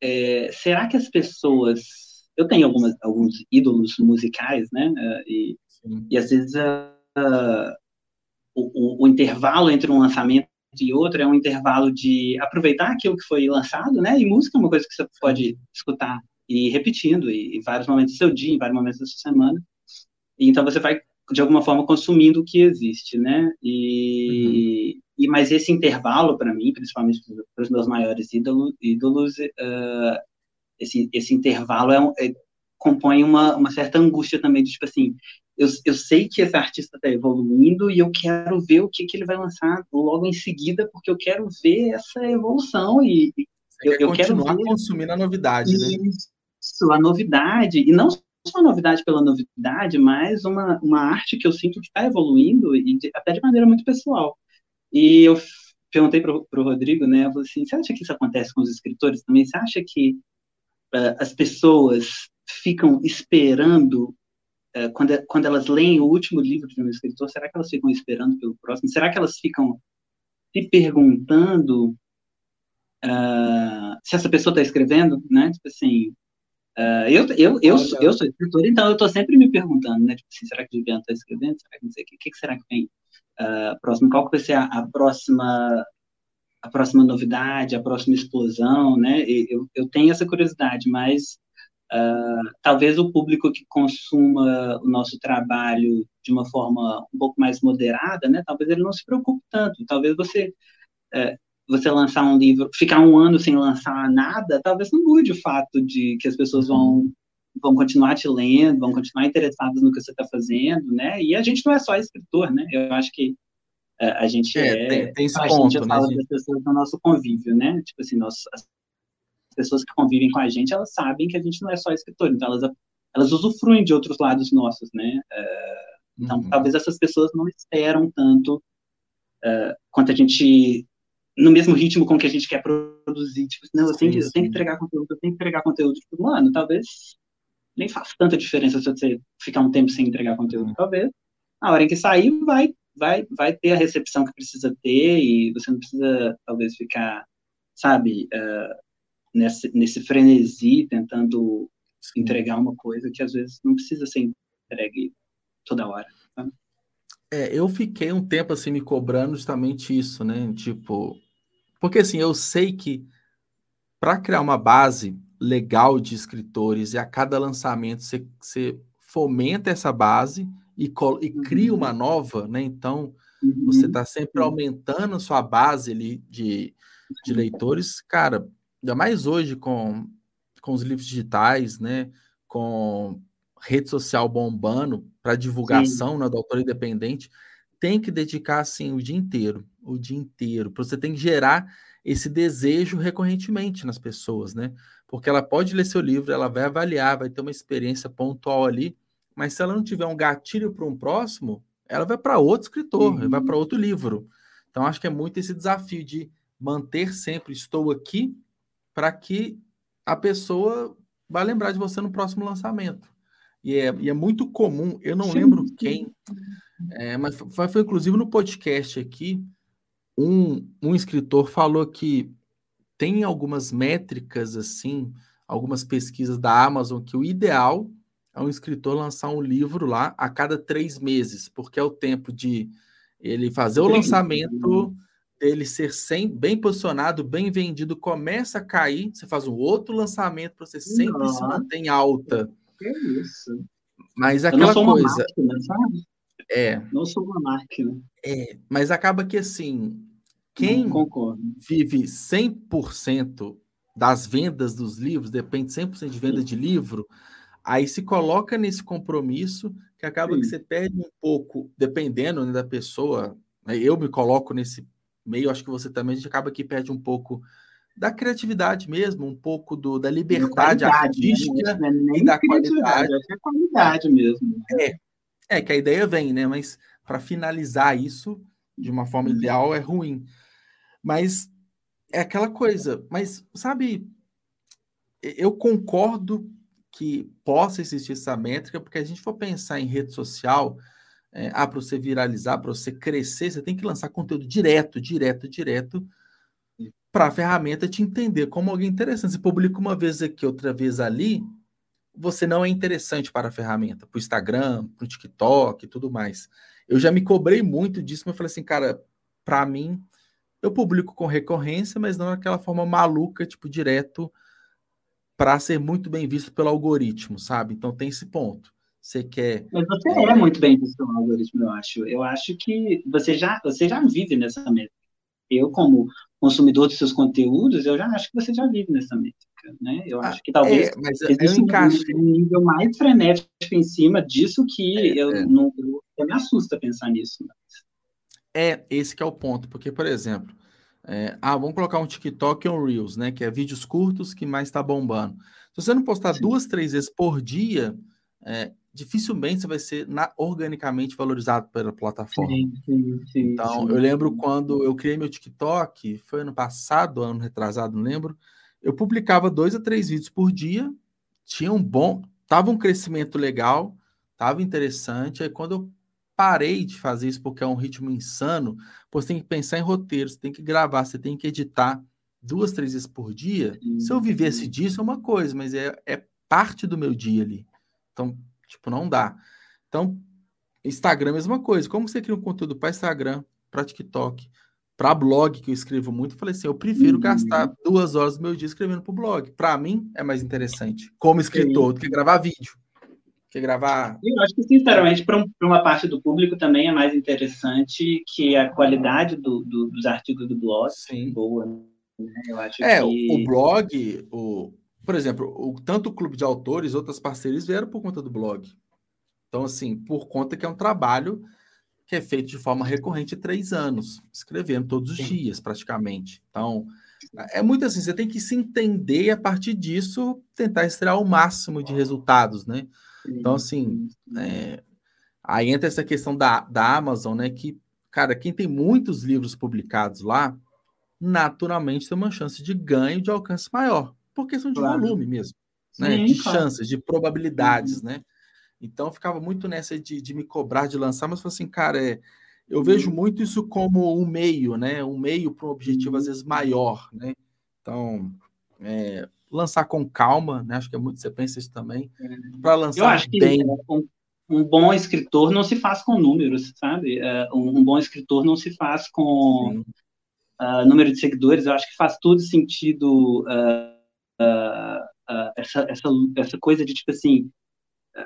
é, será que as pessoas eu tenho algumas alguns ídolos musicais né uh, e, e às vezes o, o, o intervalo entre um lançamento e outro é um intervalo de aproveitar aquilo que foi lançado, né? E música é uma coisa que você pode escutar e ir repetindo em vários momentos do seu dia, em vários momentos da sua semana. E então você vai de alguma forma consumindo o que existe, né? E, uhum. e mas esse intervalo para mim, principalmente para os meus maiores ídolos, ídolos uh, esse esse intervalo é, um, é compõe uma, uma certa angústia também de tipo assim, eu, eu sei que esse artista está evoluindo e eu quero ver o que, que ele vai lançar logo em seguida, porque eu quero ver essa evolução e, eu, eu quero continuar ver... consumindo a novidade, né? Isso, a novidade, e não só a novidade pela novidade, mas uma, uma arte que eu sinto que está evoluindo, e de, até de maneira muito pessoal. E eu perguntei para o Rodrigo, né, eu falei assim, você acha que isso acontece com os escritores também? Você acha que uh, as pessoas ficam esperando quando, quando elas leem o último livro de um escritor, será que elas ficam esperando pelo próximo? Será que elas ficam se perguntando uh, se essa pessoa está escrevendo, né? Tipo assim, uh, eu, eu, eu, eu sou escritor, então eu estou sempre me perguntando, né? Tipo assim, será que o Juliano está escrevendo? Será que não sei o que, que, que será que vem uh, próximo? Qual que vai ser a, a, próxima a próxima novidade, a próxima explosão, né? Eu, eu tenho essa curiosidade, mas Uh, talvez o público que consuma o nosso trabalho de uma forma um pouco mais moderada, né, talvez ele não se preocupe tanto. Talvez você uh, você lançar um livro, ficar um ano sem lançar nada, talvez não mude o fato de que as pessoas vão vão continuar te lendo, vão continuar interessadas no que você está fazendo, né? E a gente não é só escritor, né? Eu acho que uh, a gente é, é tem, tem esse a ponto, gente né, fala das pessoas no nosso convívio, né? Tipo assim, nós, pessoas que convivem com a gente, elas sabem que a gente não é só escritor, então elas elas usufruem de outros lados nossos, né? Uh, então, uhum. talvez essas pessoas não esperam tanto uh, quanto a gente no mesmo ritmo com que a gente quer produzir. Tipo, não, eu, sim, tenho, que, eu tenho que entregar conteúdo, eu tenho que entregar conteúdo. Tipo, mano, talvez nem faça tanta diferença se você ficar um tempo sem entregar conteúdo. Uhum. Talvez, na hora em que sair, vai, vai, vai ter a recepção que precisa ter e você não precisa, talvez, ficar, sabe, uh, nesse, nesse frenesi tentando sim. entregar uma coisa que às vezes não precisa ser entregue toda hora. É, eu fiquei um tempo assim me cobrando justamente isso, né? Tipo, porque assim, eu sei que para criar uma base legal de escritores e a cada lançamento você, você fomenta essa base e, e cria uma uhum. nova, né? Então, uhum. você está sempre aumentando a sua base ali de, de leitores. Cara, ainda mais hoje com, com os livros digitais, né? Com rede social bombando para divulgação né, do autor independente, tem que dedicar assim o dia inteiro, o dia inteiro, você tem que gerar esse desejo recorrentemente nas pessoas, né? Porque ela pode ler seu livro, ela vai avaliar, vai ter uma experiência pontual ali, mas se ela não tiver um gatilho para um próximo, ela vai para outro escritor, uhum. vai para outro livro. Então acho que é muito esse desafio de manter sempre estou aqui para que a pessoa vá lembrar de você no próximo lançamento. E é, e é muito comum, eu não sim, lembro quem, é, mas foi, foi, inclusive no podcast aqui, um, um escritor falou que tem algumas métricas, assim, algumas pesquisas da Amazon, que o ideal é um escritor lançar um livro lá a cada três meses, porque é o tempo de ele fazer o lançamento, dele ser bem posicionado, bem vendido, começa a cair, você faz um outro lançamento para você sempre Nossa. se manter em alta. Que isso? Mas aquela coisa. Máquina, sabe? É. Não sou uma máquina. É, mas acaba que assim, quem vive 100% das vendas dos livros, depende 100% de venda Sim. de livro, aí se coloca nesse compromisso que acaba Sim. que você perde um pouco, dependendo né, da pessoa. Né, eu me coloco nesse meio, acho que você também, a gente acaba que perde um pouco da criatividade mesmo, um pouco do, da liberdade artística né? e da qualidade. É qualidade mesmo. É, é que a ideia vem, né? Mas para finalizar isso de uma forma uhum. ideal é ruim. Mas é aquela coisa. Mas sabe, eu concordo que possa existir essa métrica, porque a gente for pensar em rede social, é, ah, para você viralizar, para você crescer, você tem que lançar conteúdo direto, direto, direto para a ferramenta te entender como alguém interessante. Você publica uma vez aqui, outra vez ali, você não é interessante para a ferramenta, para o Instagram, para o TikTok e tudo mais. Eu já me cobrei muito disso, mas eu falei assim, cara, para mim, eu publico com recorrência, mas não daquela forma maluca, tipo, direto, para ser muito bem visto pelo algoritmo, sabe? Então tem esse ponto. Você quer. Mas você é, é muito bem visto pelo algoritmo, eu acho. Eu acho que você já, você já vive nessa meta. Eu, como consumidor dos seus conteúdos, eu já acho que você já vive nessa métrica, né? Eu ah, acho que talvez é, mas eu encaixo. um nível mais frenético em cima disso que é, eu é. não eu, me assusta pensar nisso. Mas... É, esse que é o ponto, porque, por exemplo, é, ah, vamos colocar um TikTok ou um Reels, né? Que é vídeos curtos que mais está bombando. Se você não postar Sim. duas, três vezes por dia, é, dificilmente você vai ser na, organicamente valorizado pela plataforma. Sim, sim, sim, então, eu lembro quando eu criei meu TikTok, foi ano passado, ano retrasado, não lembro. Eu publicava dois a três vídeos por dia, tinha um bom, tava um crescimento legal, tava interessante. Aí quando eu parei de fazer isso porque é um ritmo insano, você tem que pensar em roteiros, tem que gravar, você tem que editar duas, três vezes por dia. Se eu vivesse disso é uma coisa, mas é, é parte do meu dia ali. Então, Tipo, não dá. Então, Instagram é a mesma coisa. Como você cria um conteúdo para Instagram, para TikTok, para blog, que eu escrevo muito, eu falei assim: eu prefiro uhum. gastar duas horas do meu dia escrevendo para o blog. Para mim, é mais interessante, como escritor, Sim. do que gravar vídeo. Que gravar. Eu acho que, sinceramente, para um, uma parte do público também é mais interessante que a qualidade do, do, dos artigos do blog Sim. boa. Né? Eu acho é, que... o blog, o, por exemplo, o, tanto o clube de autores, outras parcerias vieram por conta do blog. Então, assim, por conta que é um trabalho que é feito de forma recorrente três anos, escrevendo todos os dias, praticamente. Então, é muito assim, você tem que se entender e, a partir disso, tentar extrair o máximo de resultados, né? Então, assim, é, aí entra essa questão da, da Amazon, né? Que, cara, quem tem muitos livros publicados lá, naturalmente tem uma chance de ganho de alcance maior, por questão de claro. volume mesmo, né? Sim, de claro. chances, de probabilidades, uhum. né? Então ficava muito nessa de, de me cobrar de lançar, mas assim, cara, é, eu vejo uhum. muito isso como um meio, né? Um meio para um objetivo às vezes maior, né? Então, é, lançar com calma, né? Acho que é muito você pensa isso também. É. Para lançar eu acho que bem. Um, um, bom escritor não se faz com números, sabe? Uh, um, um, bom escritor não se faz com uh, número de seguidores. Eu acho que faz todo sentido uh, essa, essa, essa coisa de tipo assim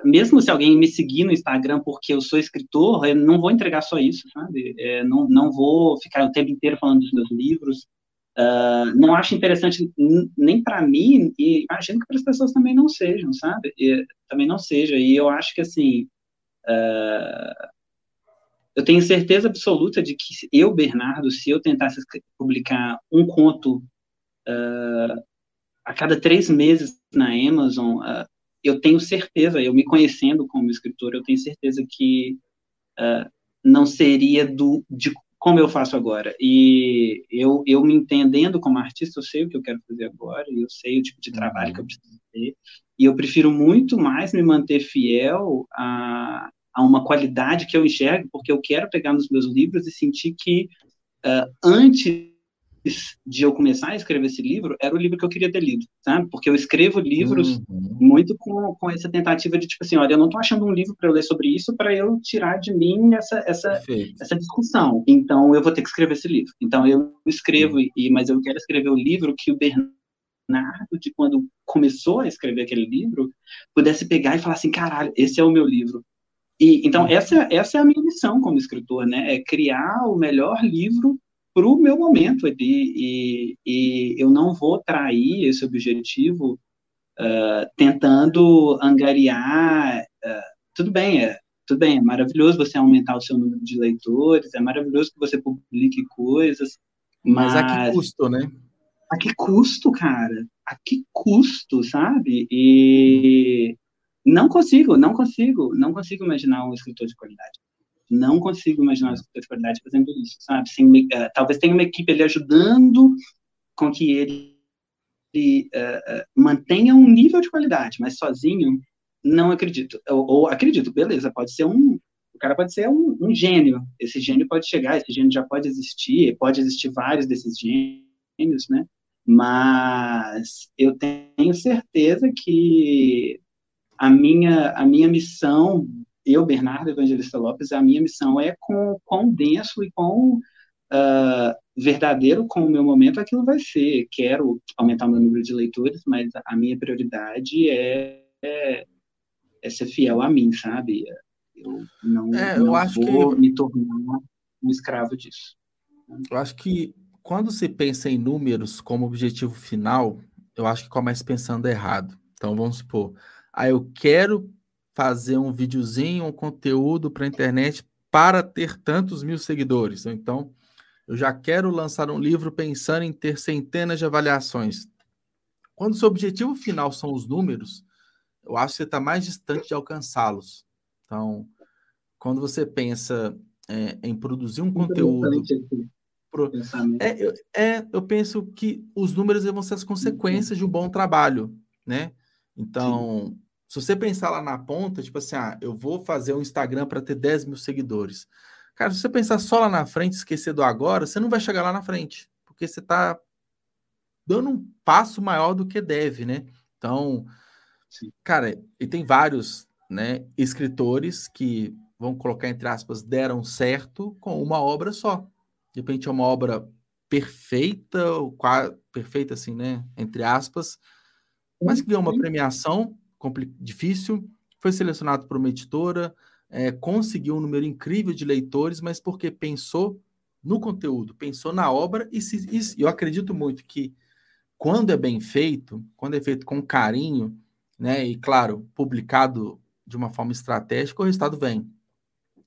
mesmo se alguém me seguir no Instagram porque eu sou escritor, eu não vou entregar só isso, sabe? É, não, não vou ficar o tempo inteiro falando dos meus livros. Uh, não acho interessante nem para mim e imagino que para as pessoas também não sejam, sabe? E, também não seja. E eu acho que assim, uh, eu tenho certeza absoluta de que eu, Bernardo, se eu tentasse publicar um conto uh, a cada três meses na Amazon, eu tenho certeza, eu me conhecendo como escritor, eu tenho certeza que uh, não seria do, de como eu faço agora. E eu, eu me entendendo como artista, eu sei o que eu quero fazer agora, eu sei o tipo de trabalho que eu preciso ter, e eu prefiro muito mais me manter fiel a, a uma qualidade que eu enxergo, porque eu quero pegar nos meus livros e sentir que uh, antes de eu começar a escrever esse livro, era o livro que eu queria ter lido, sabe? Porque eu escrevo livros uhum. muito com, com essa tentativa de, tipo assim, olha, eu não estou achando um livro para eu ler sobre isso para eu tirar de mim essa, essa, essa discussão. Então, eu vou ter que escrever esse livro. Então, eu escrevo, uhum. e, mas eu quero escrever o livro que o Bernardo, de quando começou a escrever aquele livro, pudesse pegar e falar assim, caralho, esse é o meu livro. E, então, uhum. essa, essa é a minha missão como escritor, né? É criar o melhor livro para o meu momento e, e, e, eu não vou trair esse objetivo uh, tentando angariar. Uh, tudo bem, é, tudo bem, é maravilhoso você aumentar o seu número de leitores, é maravilhoso que você publique coisas, mas, mas a que custo, né? A que custo, cara? A que custo, sabe? E não consigo, não consigo, não consigo imaginar um escritor de qualidade não consigo imaginar uma de qualidade fazendo isso, sabe? Sem, uh, talvez tenha uma equipe ali ajudando com que ele, ele uh, uh, mantenha um nível de qualidade, mas sozinho, não acredito. Ou, ou, acredito, beleza, pode ser um. O cara pode ser um, um, gênio. Esse gênio pode chegar, esse gênio já pode existir, pode existir vários desses gênios, né? Mas eu tenho certeza que a minha, a minha missão eu, Bernardo Evangelista Lopes, a minha missão é com quão denso e quão uh, verdadeiro com o meu momento aquilo vai ser. Quero aumentar o meu número de leitores, mas a minha prioridade é, é, é ser fiel a mim, sabe? Eu não, é, não eu vou que... me tornar um escravo disso. Eu acho que quando se pensa em números como objetivo final, eu acho que começa pensando errado. Então vamos supor, ah, eu quero fazer um videozinho, um conteúdo para a internet para ter tantos mil seguidores. Então, eu já quero lançar um livro pensando em ter centenas de avaliações. Quando o seu objetivo final são os números, eu acho que você está mais distante de alcançá-los. Então, quando você pensa é, em produzir um conteúdo. Pro... É, eu, é, eu penso que os números vão ser as consequências de um bom trabalho, né? Então, Sim se você pensar lá na ponta, tipo assim, ah, eu vou fazer um Instagram para ter 10 mil seguidores. Cara, se você pensar só lá na frente, esquecer do agora, você não vai chegar lá na frente, porque você está dando um passo maior do que deve, né? Então, Sim. cara, e tem vários, né, escritores que vão colocar entre aspas deram certo com uma obra só. De repente é uma obra perfeita, ou quase perfeita assim, né, entre aspas, mas que ganhou uma premiação difícil, foi selecionado por uma editora, é, conseguiu um número incrível de leitores, mas porque pensou no conteúdo, pensou na obra, e, se, e eu acredito muito que quando é bem feito, quando é feito com carinho, né, e claro, publicado de uma forma estratégica, o resultado vem.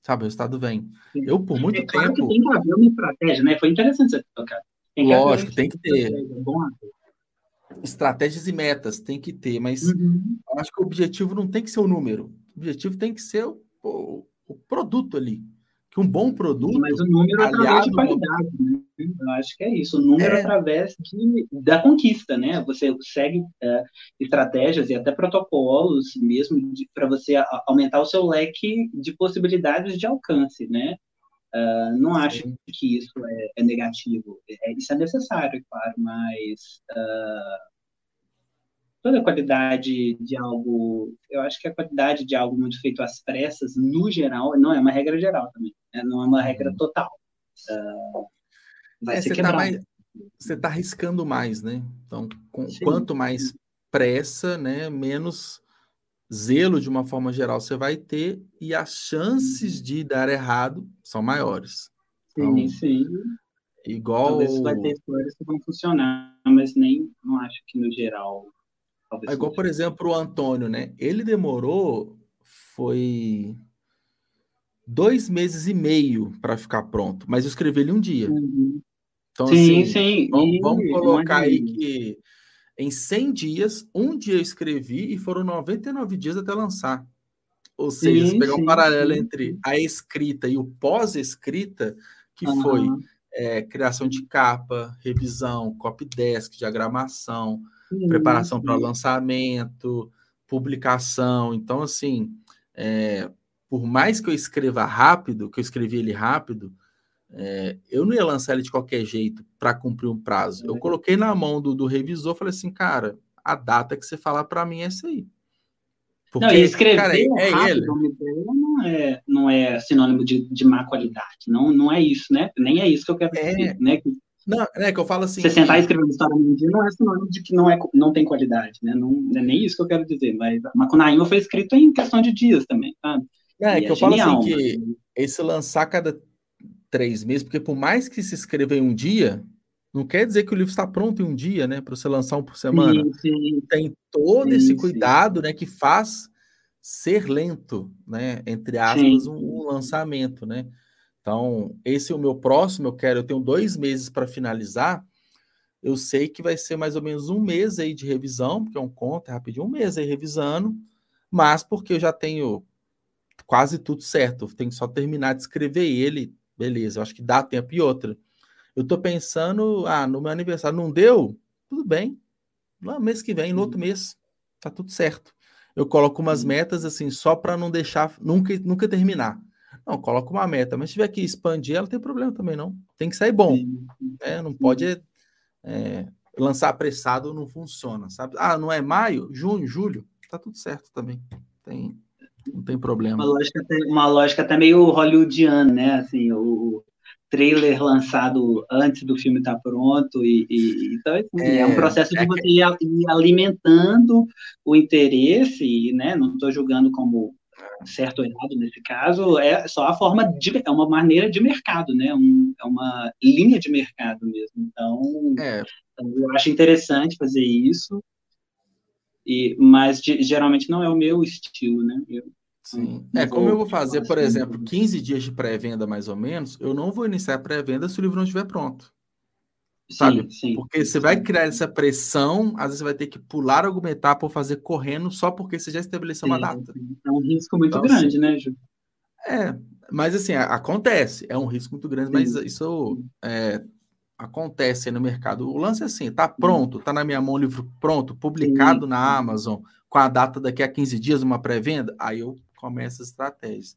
sabe? O resultado vem. Sim. Eu, por muito é claro tempo. Que tem que haver uma estratégia, né? Foi interessante você tocar. Tem Lógico, tem que ter. Estratégias e metas tem que ter, mas uhum. acho que o objetivo não tem que ser o número. O objetivo tem que ser o, o, o produto ali que um bom produto. Mas o número através de qualidade, né? Eu acho que é isso. O número é. através de, da conquista, né? Você segue é, estratégias e até protocolos mesmo para você aumentar o seu leque de possibilidades de alcance, né? Uh, não acho que isso é, é negativo. É, isso é necessário, claro, mas uh, toda a qualidade de algo, eu acho que a qualidade de algo muito feito às pressas, no geral, não é uma regra geral também, né? não é uma regra uhum. total. Uh, vai é, ser você Tá mais, você está arriscando mais, né? Então, com, quanto mais pressa, né, menos zelo de uma forma geral você vai ter e as chances uhum. de dar errado são maiores. Então, sim, sim. Igual. Talvez vai ter histórias que vão funcionar, mas nem não acho que no geral é igual, por exemplo, o Antônio, né? Ele demorou, foi dois meses e meio para ficar pronto, mas eu escrevi ele um dia. Uhum. Então, sim, assim, sim. Vamos, vamos colocar aí que em 100 dias, um dia eu escrevi e foram 99 dias até lançar. Ou seja, sim, se pegar sim, um paralelo sim. entre a escrita e o pós-escrita, que uhum. foi é, criação de capa, revisão, copy desk, diagramação, preparação para lançamento, publicação. Então, assim, é, por mais que eu escreva rápido, que eu escrevi ele rápido, é, eu não ia lançar ele de qualquer jeito para cumprir um prazo. Eu coloquei na mão do, do revisor, falei assim, cara, a data que você falar para mim é essa aí. Porque, não, escrever cara, é, é rápido não é, não é sinônimo de, de má qualidade. Não, não é isso, né? Nem é isso que eu quero é. dizer, né? Não, é que eu falo assim. Você sentar e escrever uma história num dia não é sinônimo de que não, é, não tem qualidade, né? Não, não é nem isso que eu quero dizer, mas a Macunaíma foi escrito em questão de dias também, sabe? É, é que eu falo assim que esse lançar cada três meses, porque por mais que se escreva em um dia, não quer dizer que o livro está pronto em um dia, né? Para você lançar um por semana. Sim, sim. Tem todo sim, esse cuidado, né? Que faz ser lento, né? Entre aspas, um, um lançamento, né? Então, esse é o meu próximo, eu quero, eu tenho dois meses para finalizar. Eu sei que vai ser mais ou menos um mês aí de revisão, porque é um conto, é rapidinho, um mês aí revisando, mas porque eu já tenho quase tudo certo, eu tenho que só terminar de escrever ele, beleza, eu acho que dá tempo. E outra, eu tô pensando, ah, no meu aniversário não deu? Tudo bem, no mês que vem, no outro mês, tá tudo certo. Eu coloco umas metas assim, só para não deixar, nunca, nunca terminar. Não, coloca uma meta, mas se tiver que expandir, ela tem problema também, não. Tem que sair bom. Né? Não pode é, lançar apressado, não funciona, sabe? Ah, não é maio, junho, julho, tá tudo certo também. Tem, não tem problema. Uma lógica, até, uma lógica até meio hollywoodiana, né? Assim, o trailer lançado antes do filme estar tá pronto e, e então assim, é, é, um processo de é você ir alimentando o interesse, né? Não estou julgando como certo ou errado nesse caso, é só a forma de, é uma maneira de mercado, né? Um, é uma linha de mercado mesmo. Então, é. Então, eu acho interessante fazer isso, e, mas geralmente não é o meu estilo, né? Eu, Sim. É, como eu vou fazer, por exemplo, 15 dias de pré-venda mais ou menos, eu não vou iniciar a pré-venda se o livro não estiver pronto sabe? Sim, sim, porque você vai criar essa pressão, às vezes você vai ter que pular alguma etapa ou fazer correndo só porque você já estabeleceu uma data. É um risco muito então, grande, assim, né, Ju? É, mas assim, acontece, é um risco muito grande, mas isso é, acontece no mercado. O lance é assim, tá pronto, tá na minha mão o livro pronto, publicado na Amazon, com a data daqui a 15 dias, uma pré-venda, aí eu começo as estratégias.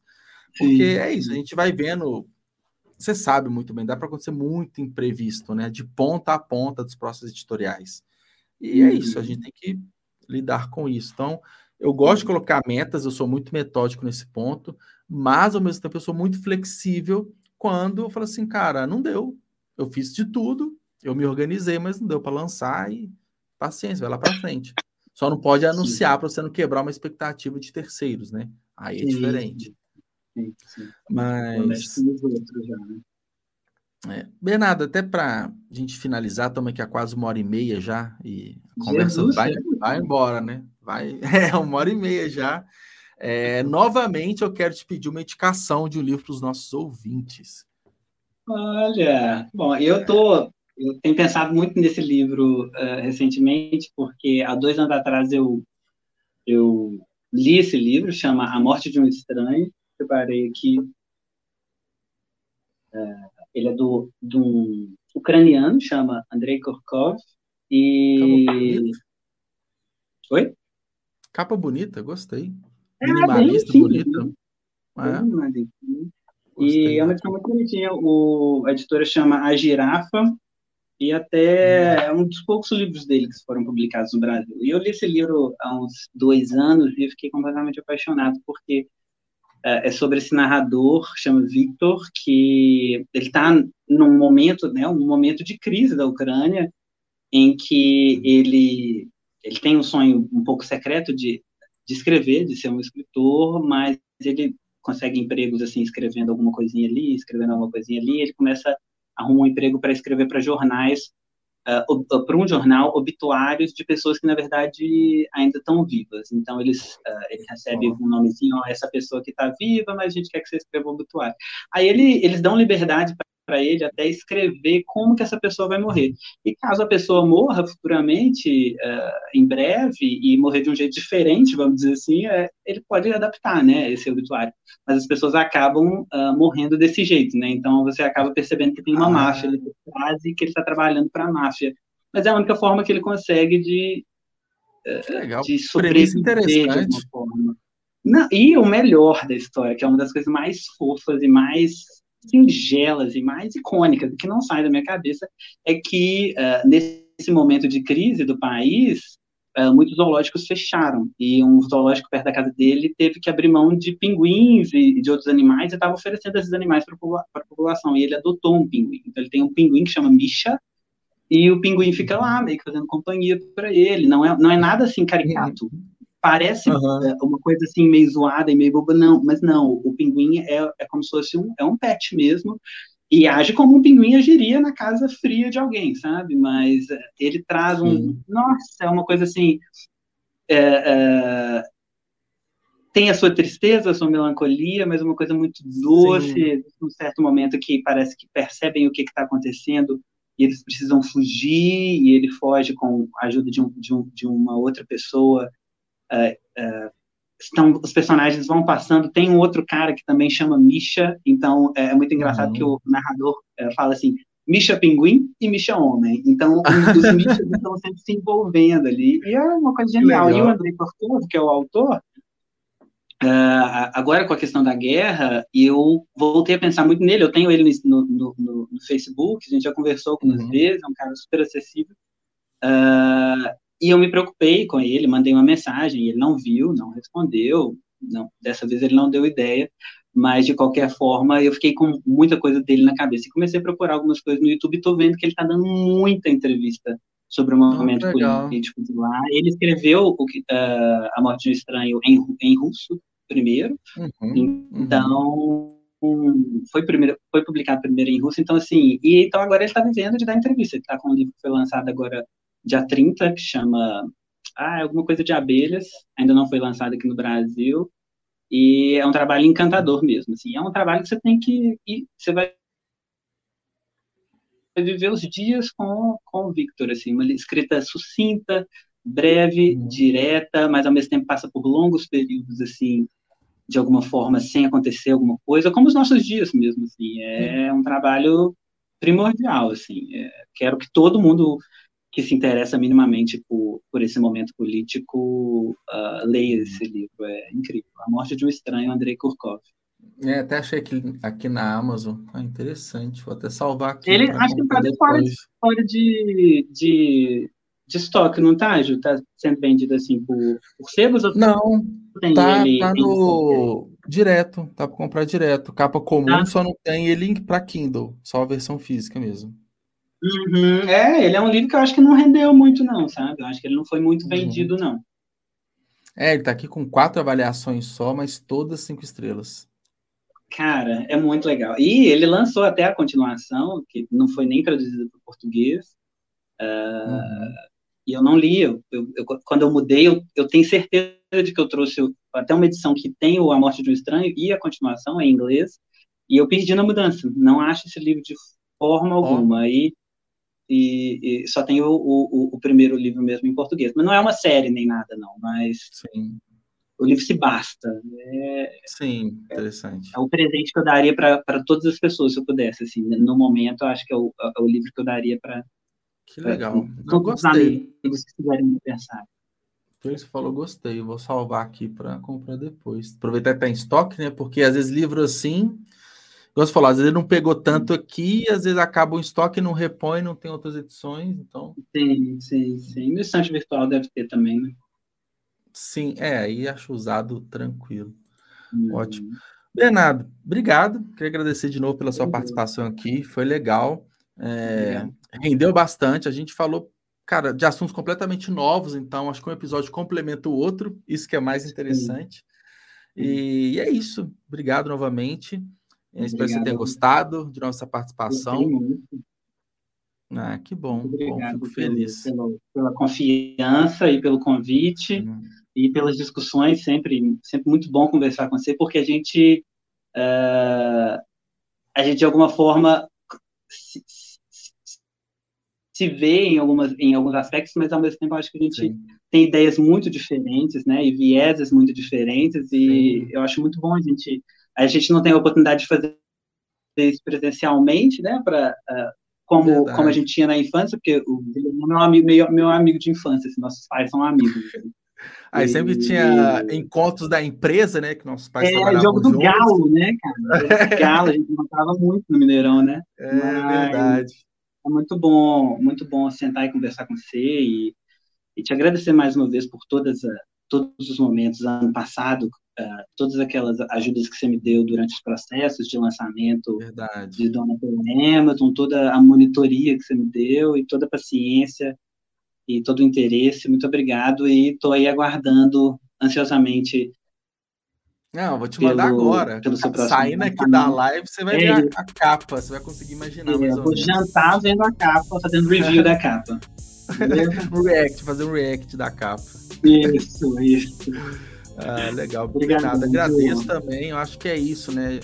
Porque é isso, a gente vai vendo você sabe muito bem, dá para acontecer muito imprevisto, né? De ponta a ponta dos processos editoriais. E é isso, a gente tem que lidar com isso. Então, eu gosto de colocar metas, eu sou muito metódico nesse ponto, mas ao mesmo tempo eu sou muito flexível quando eu falo assim, cara, não deu. Eu fiz de tudo, eu me organizei, mas não deu para lançar e paciência, vai lá para frente. Só não pode anunciar para você não quebrar uma expectativa de terceiros, né? Aí é diferente. Sim, sim. Mas. Né? É. Bernardo, até para a gente finalizar, estamos aqui há quase uma hora e meia já, e a conversa Jesus, vai, vai embora, né? Vai, é uma hora e meia já. É, novamente, eu quero te pedir uma indicação de um livro para os nossos ouvintes. Olha, bom, eu tô, eu tenho pensado muito nesse livro uh, recentemente, porque há dois anos atrás eu, eu li esse livro, chama A Morte de um Estranho, preparei aqui. Uh, ele é do, de um ucraniano, chama Andrei Korkov, e... Oi? Capa bonita, gostei. É, Minimalista, bem bonita. É. E é uma edição muito bonitinha. O, a editora chama A Girafa, e até hum. um dos poucos livros dele que foram publicados no Brasil. E eu li esse livro há uns dois anos e fiquei completamente apaixonado, porque é, é sobre esse narrador, chama Victor, que ele está num momento, né, um momento de crise da Ucrânia, em que ele, ele tem um sonho um pouco secreto de, de escrever, de ser um escritor, mas ele consegue empregos assim escrevendo alguma coisinha ali, escrevendo alguma coisinha ali, ele começa arruma um emprego para escrever para jornais, uh, uh, para um jornal, obituários de pessoas que, na verdade, ainda estão vivas. Então, eles, uh, ele recebe um nomezinho, ó, essa pessoa que está viva, mas a gente quer que você escreva o obituário. Aí ele, eles dão liberdade para ele até escrever como que essa pessoa vai morrer. E caso a pessoa morra futuramente, uh, em breve, e morrer de um jeito diferente, vamos dizer assim, uh, ele pode adaptar, né, esse obituário. Mas as pessoas acabam uh, morrendo desse jeito, né? Então você acaba percebendo que tem uma ah. máfia ali por trás e que ele está trabalhando para a máfia. Mas é a única forma que ele consegue de, legal. de sobreviver de alguma forma. Não, e o melhor da história, que é uma das coisas mais fofas e mais singelas e mais icônicas, que não sai da minha cabeça, é que uh, nesse momento de crise do país, uh, muitos zoológicos fecharam, e um zoológico perto da casa dele teve que abrir mão de pinguins e, de outros animais, e estava oferecendo esses animais para a população, e ele adotou um pinguim. Então ele tem um pinguim que chama Misha, e o pinguim fica lá, meio que fazendo companhia para ele. Não é, não é nada assim caricato. Parece uhum. uma coisa assim meio zoada e meio boba, não, mas não, o pinguim é, é como se fosse um, é um pet mesmo, e age como um pinguim agiria na casa fria de alguém, sabe? Mas eh, ele traz um. Sim. Nossa, é uma coisa assim. É, é, tem a sua tristeza, a sua melancolia, mas uma coisa muito doce, num certo momento que parece que percebem o que está acontecendo e eles precisam fugir, e ele foge com a ajuda de, um, de, um, de uma outra pessoa é, é, estão, os personagens vão passando, tem um outro cara que também chama Misha, então é, é muito engraçado uhum. que o narrador é, fala assim, Misha Pinguim e Misha Homem, então os Mishas estão sempre se envolvendo ali, e é uma coisa genial, e o Andrei Torturo, que é o autor, Uh, agora com a questão da guerra, eu voltei a pensar muito nele. Eu tenho ele no, no, no, no Facebook, a gente já conversou algumas uhum. vezes, é um cara super acessível. Uh, e eu me preocupei com ele, mandei uma mensagem, ele não viu, não respondeu, não, dessa vez ele não deu ideia, mas de qualquer forma eu fiquei com muita coisa dele na cabeça e comecei a procurar algumas coisas no YouTube e estou vendo que ele está dando muita entrevista sobre o movimento oh, político de lá. Ele escreveu o que, uh, A Morte de um Estranho em, em russo primeiro, uhum, então uhum. foi primeiro foi publicado primeiro em russo, então assim, e então agora ele está vivendo de dar entrevista, ele está com um livro que foi lançado agora dia 30, que chama ah, alguma coisa de abelhas, ainda não foi lançado aqui no Brasil, e é um trabalho encantador mesmo, assim, é um trabalho que você tem que ir, você vai viver os dias com, com o Victor, assim, uma escrita sucinta, breve, uhum. direta, mas ao mesmo tempo passa por longos períodos, assim, de alguma forma, sem acontecer alguma coisa, como os nossos dias mesmo, assim, é uhum. um trabalho primordial, assim, é, quero que todo mundo que se interessa minimamente por, por esse momento político uh, leia esse livro. É incrível. A Morte de um Estranho, Andrei Kurkov. É, até achei aqui, aqui na Amazon. Ah, interessante. Vou até salvar aqui. Ele acho que está fora, de, fora de, de, de estoque, não tá, Ju? Está sendo vendido assim por, por sebos? Não, tá, tá no... Direto, tá para comprar direto. Capa comum, tá. só não tem ele para Kindle, só a versão física mesmo. Uhum. É, ele é um livro que eu acho que não rendeu muito, não, sabe? Eu acho que ele não foi muito uhum. vendido, não. É, ele tá aqui com quatro avaliações só, mas todas cinco estrelas. Cara, é muito legal. E ele lançou até a continuação, que não foi nem traduzida para o português. Uh, uhum. e eu não li. Eu, eu, eu, quando eu mudei, eu, tenho certeza de que eu trouxe até uma edição que tem o A Morte de um Estranho e a continuação em inglês, e eu perdi na mudança. Não acho esse livro de forma alguma. Oh. E, e, e, só tem o, o, o, primeiro livro mesmo em português. Mas não é uma série nem nada, não. Mas Sim. o livro se basta. É, Sim, interessante. É, é o presente que eu daria para todas as pessoas, se eu pudesse. Assim, no momento, eu acho que é o, é o livro que eu daria para. Que legal. Pra, eu gostei. amigos que quiserem pensar. Então, você falou, gostei. Eu vou salvar aqui para comprar depois. Aproveitar que está em estoque, né? Porque às vezes livro assim Igual você falou, às vezes não pegou tanto aqui, às vezes acaba o estoque, não repõe, não tem outras edições, então... Sim, sim, sim. No estante virtual deve ter também, né? Sim, é, aí acho usado tranquilo. Uhum. Ótimo. Bernardo, obrigado. Queria agradecer de novo pela sua participação aqui, foi legal. É, rendeu bastante. A gente falou, cara, de assuntos completamente novos, então acho que um episódio complementa o outro, isso que é mais interessante. E, e é isso. Obrigado novamente. Espero que você tenha gostado de nossa participação. Ah, que bom, Obrigado bom, fico feliz. Pela, pela confiança e pelo convite uhum. e pelas discussões, sempre, sempre muito bom conversar com você, porque a gente, uh, a gente de alguma forma se, se vê em, algumas, em alguns aspectos, mas ao mesmo tempo acho que a gente Sim. tem ideias muito diferentes, né, e vieses muito diferentes, e Sim. eu acho muito bom a gente a gente não tem a oportunidade de fazer isso presencialmente, né? Para uh, ah, como, como a gente tinha na infância, porque o meu amigo, meu, meu amigo de infância, assim, nossos pais são amigos. Aí e... sempre tinha encontros da empresa, né? Que nossos pais É, jogo do juntos. Galo, né, cara? Jogo do Galo, a gente encontrava muito no Mineirão, né? É Mas verdade. É muito bom, muito bom sentar e conversar com você e, e te agradecer mais uma vez por todas, todos os momentos ano passado, uh, todas aquelas ajudas que você me deu durante os processos de lançamento Verdade. de Dona Pelo Hamilton, toda a monitoria que você me deu e toda a paciência e todo o interesse. Muito obrigado e estou aí aguardando ansiosamente não, vou te mandar pelo, agora. Pelo seu Saindo aqui da live, você vai é, ver a, a, capa, você vai conseguir imaginar. É, eu vou jantar vendo a capa, fazendo review da capa. react, fazer um react da capa. Isso, isso. Ah, legal, obrigado. Agradeço também. Eu acho que é isso, né?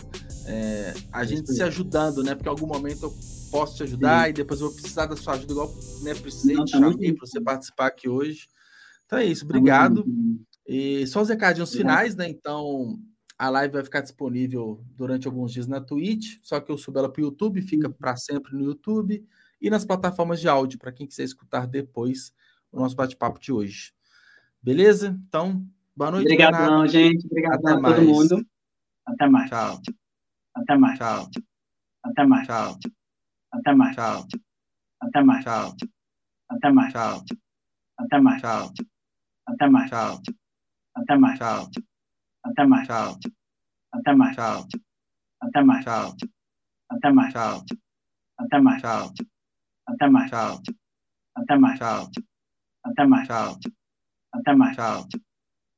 É, a gente se ajudando, né? Porque em algum momento eu posso te ajudar Sim. e depois eu vou precisar da sua ajuda, igual né, precisei Não, te tá chamei para você participar aqui hoje. Então é isso, obrigado. E só os recadinhos finais, né? Então a live vai ficar disponível durante alguns dias na Twitch, só que eu subo ela para o YouTube, fica para sempre no YouTube e nas plataformas de áudio, para quem quiser escutar depois o nosso bate-papo de hoje. Beleza? Então, Boa noite, Obrigadão, gente. Obrigado a todo mundo. Até mais. Tchau. Até mais. Tchau. Até mais. Tchau. Até mais. Tchau. Até mais. Tchau. Até mais. Tchau. Até mais. Tchau. Até mais. Tchau. Até mais. Tchau. Até mais. Tchau. Até mais. Tchau. Até mais. Tchau. Até mais. Tchau. Até mais. Tchau. Até mais. Tchau. Até mais. Tchau. Até mais. Tchau. Até mais. Tchau.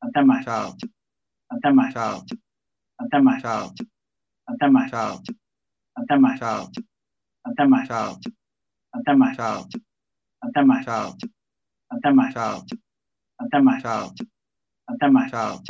Até mais. Tchau. Até mais. Tchau. Até mais. Tchau. Até mais. Tchau. Até mais. Tchau. Até mais. Tchau. Até mais. Tchau. Até mais. Tchau. Até mais. Tchau. Até mais. Tchau. Até mais. Tchau.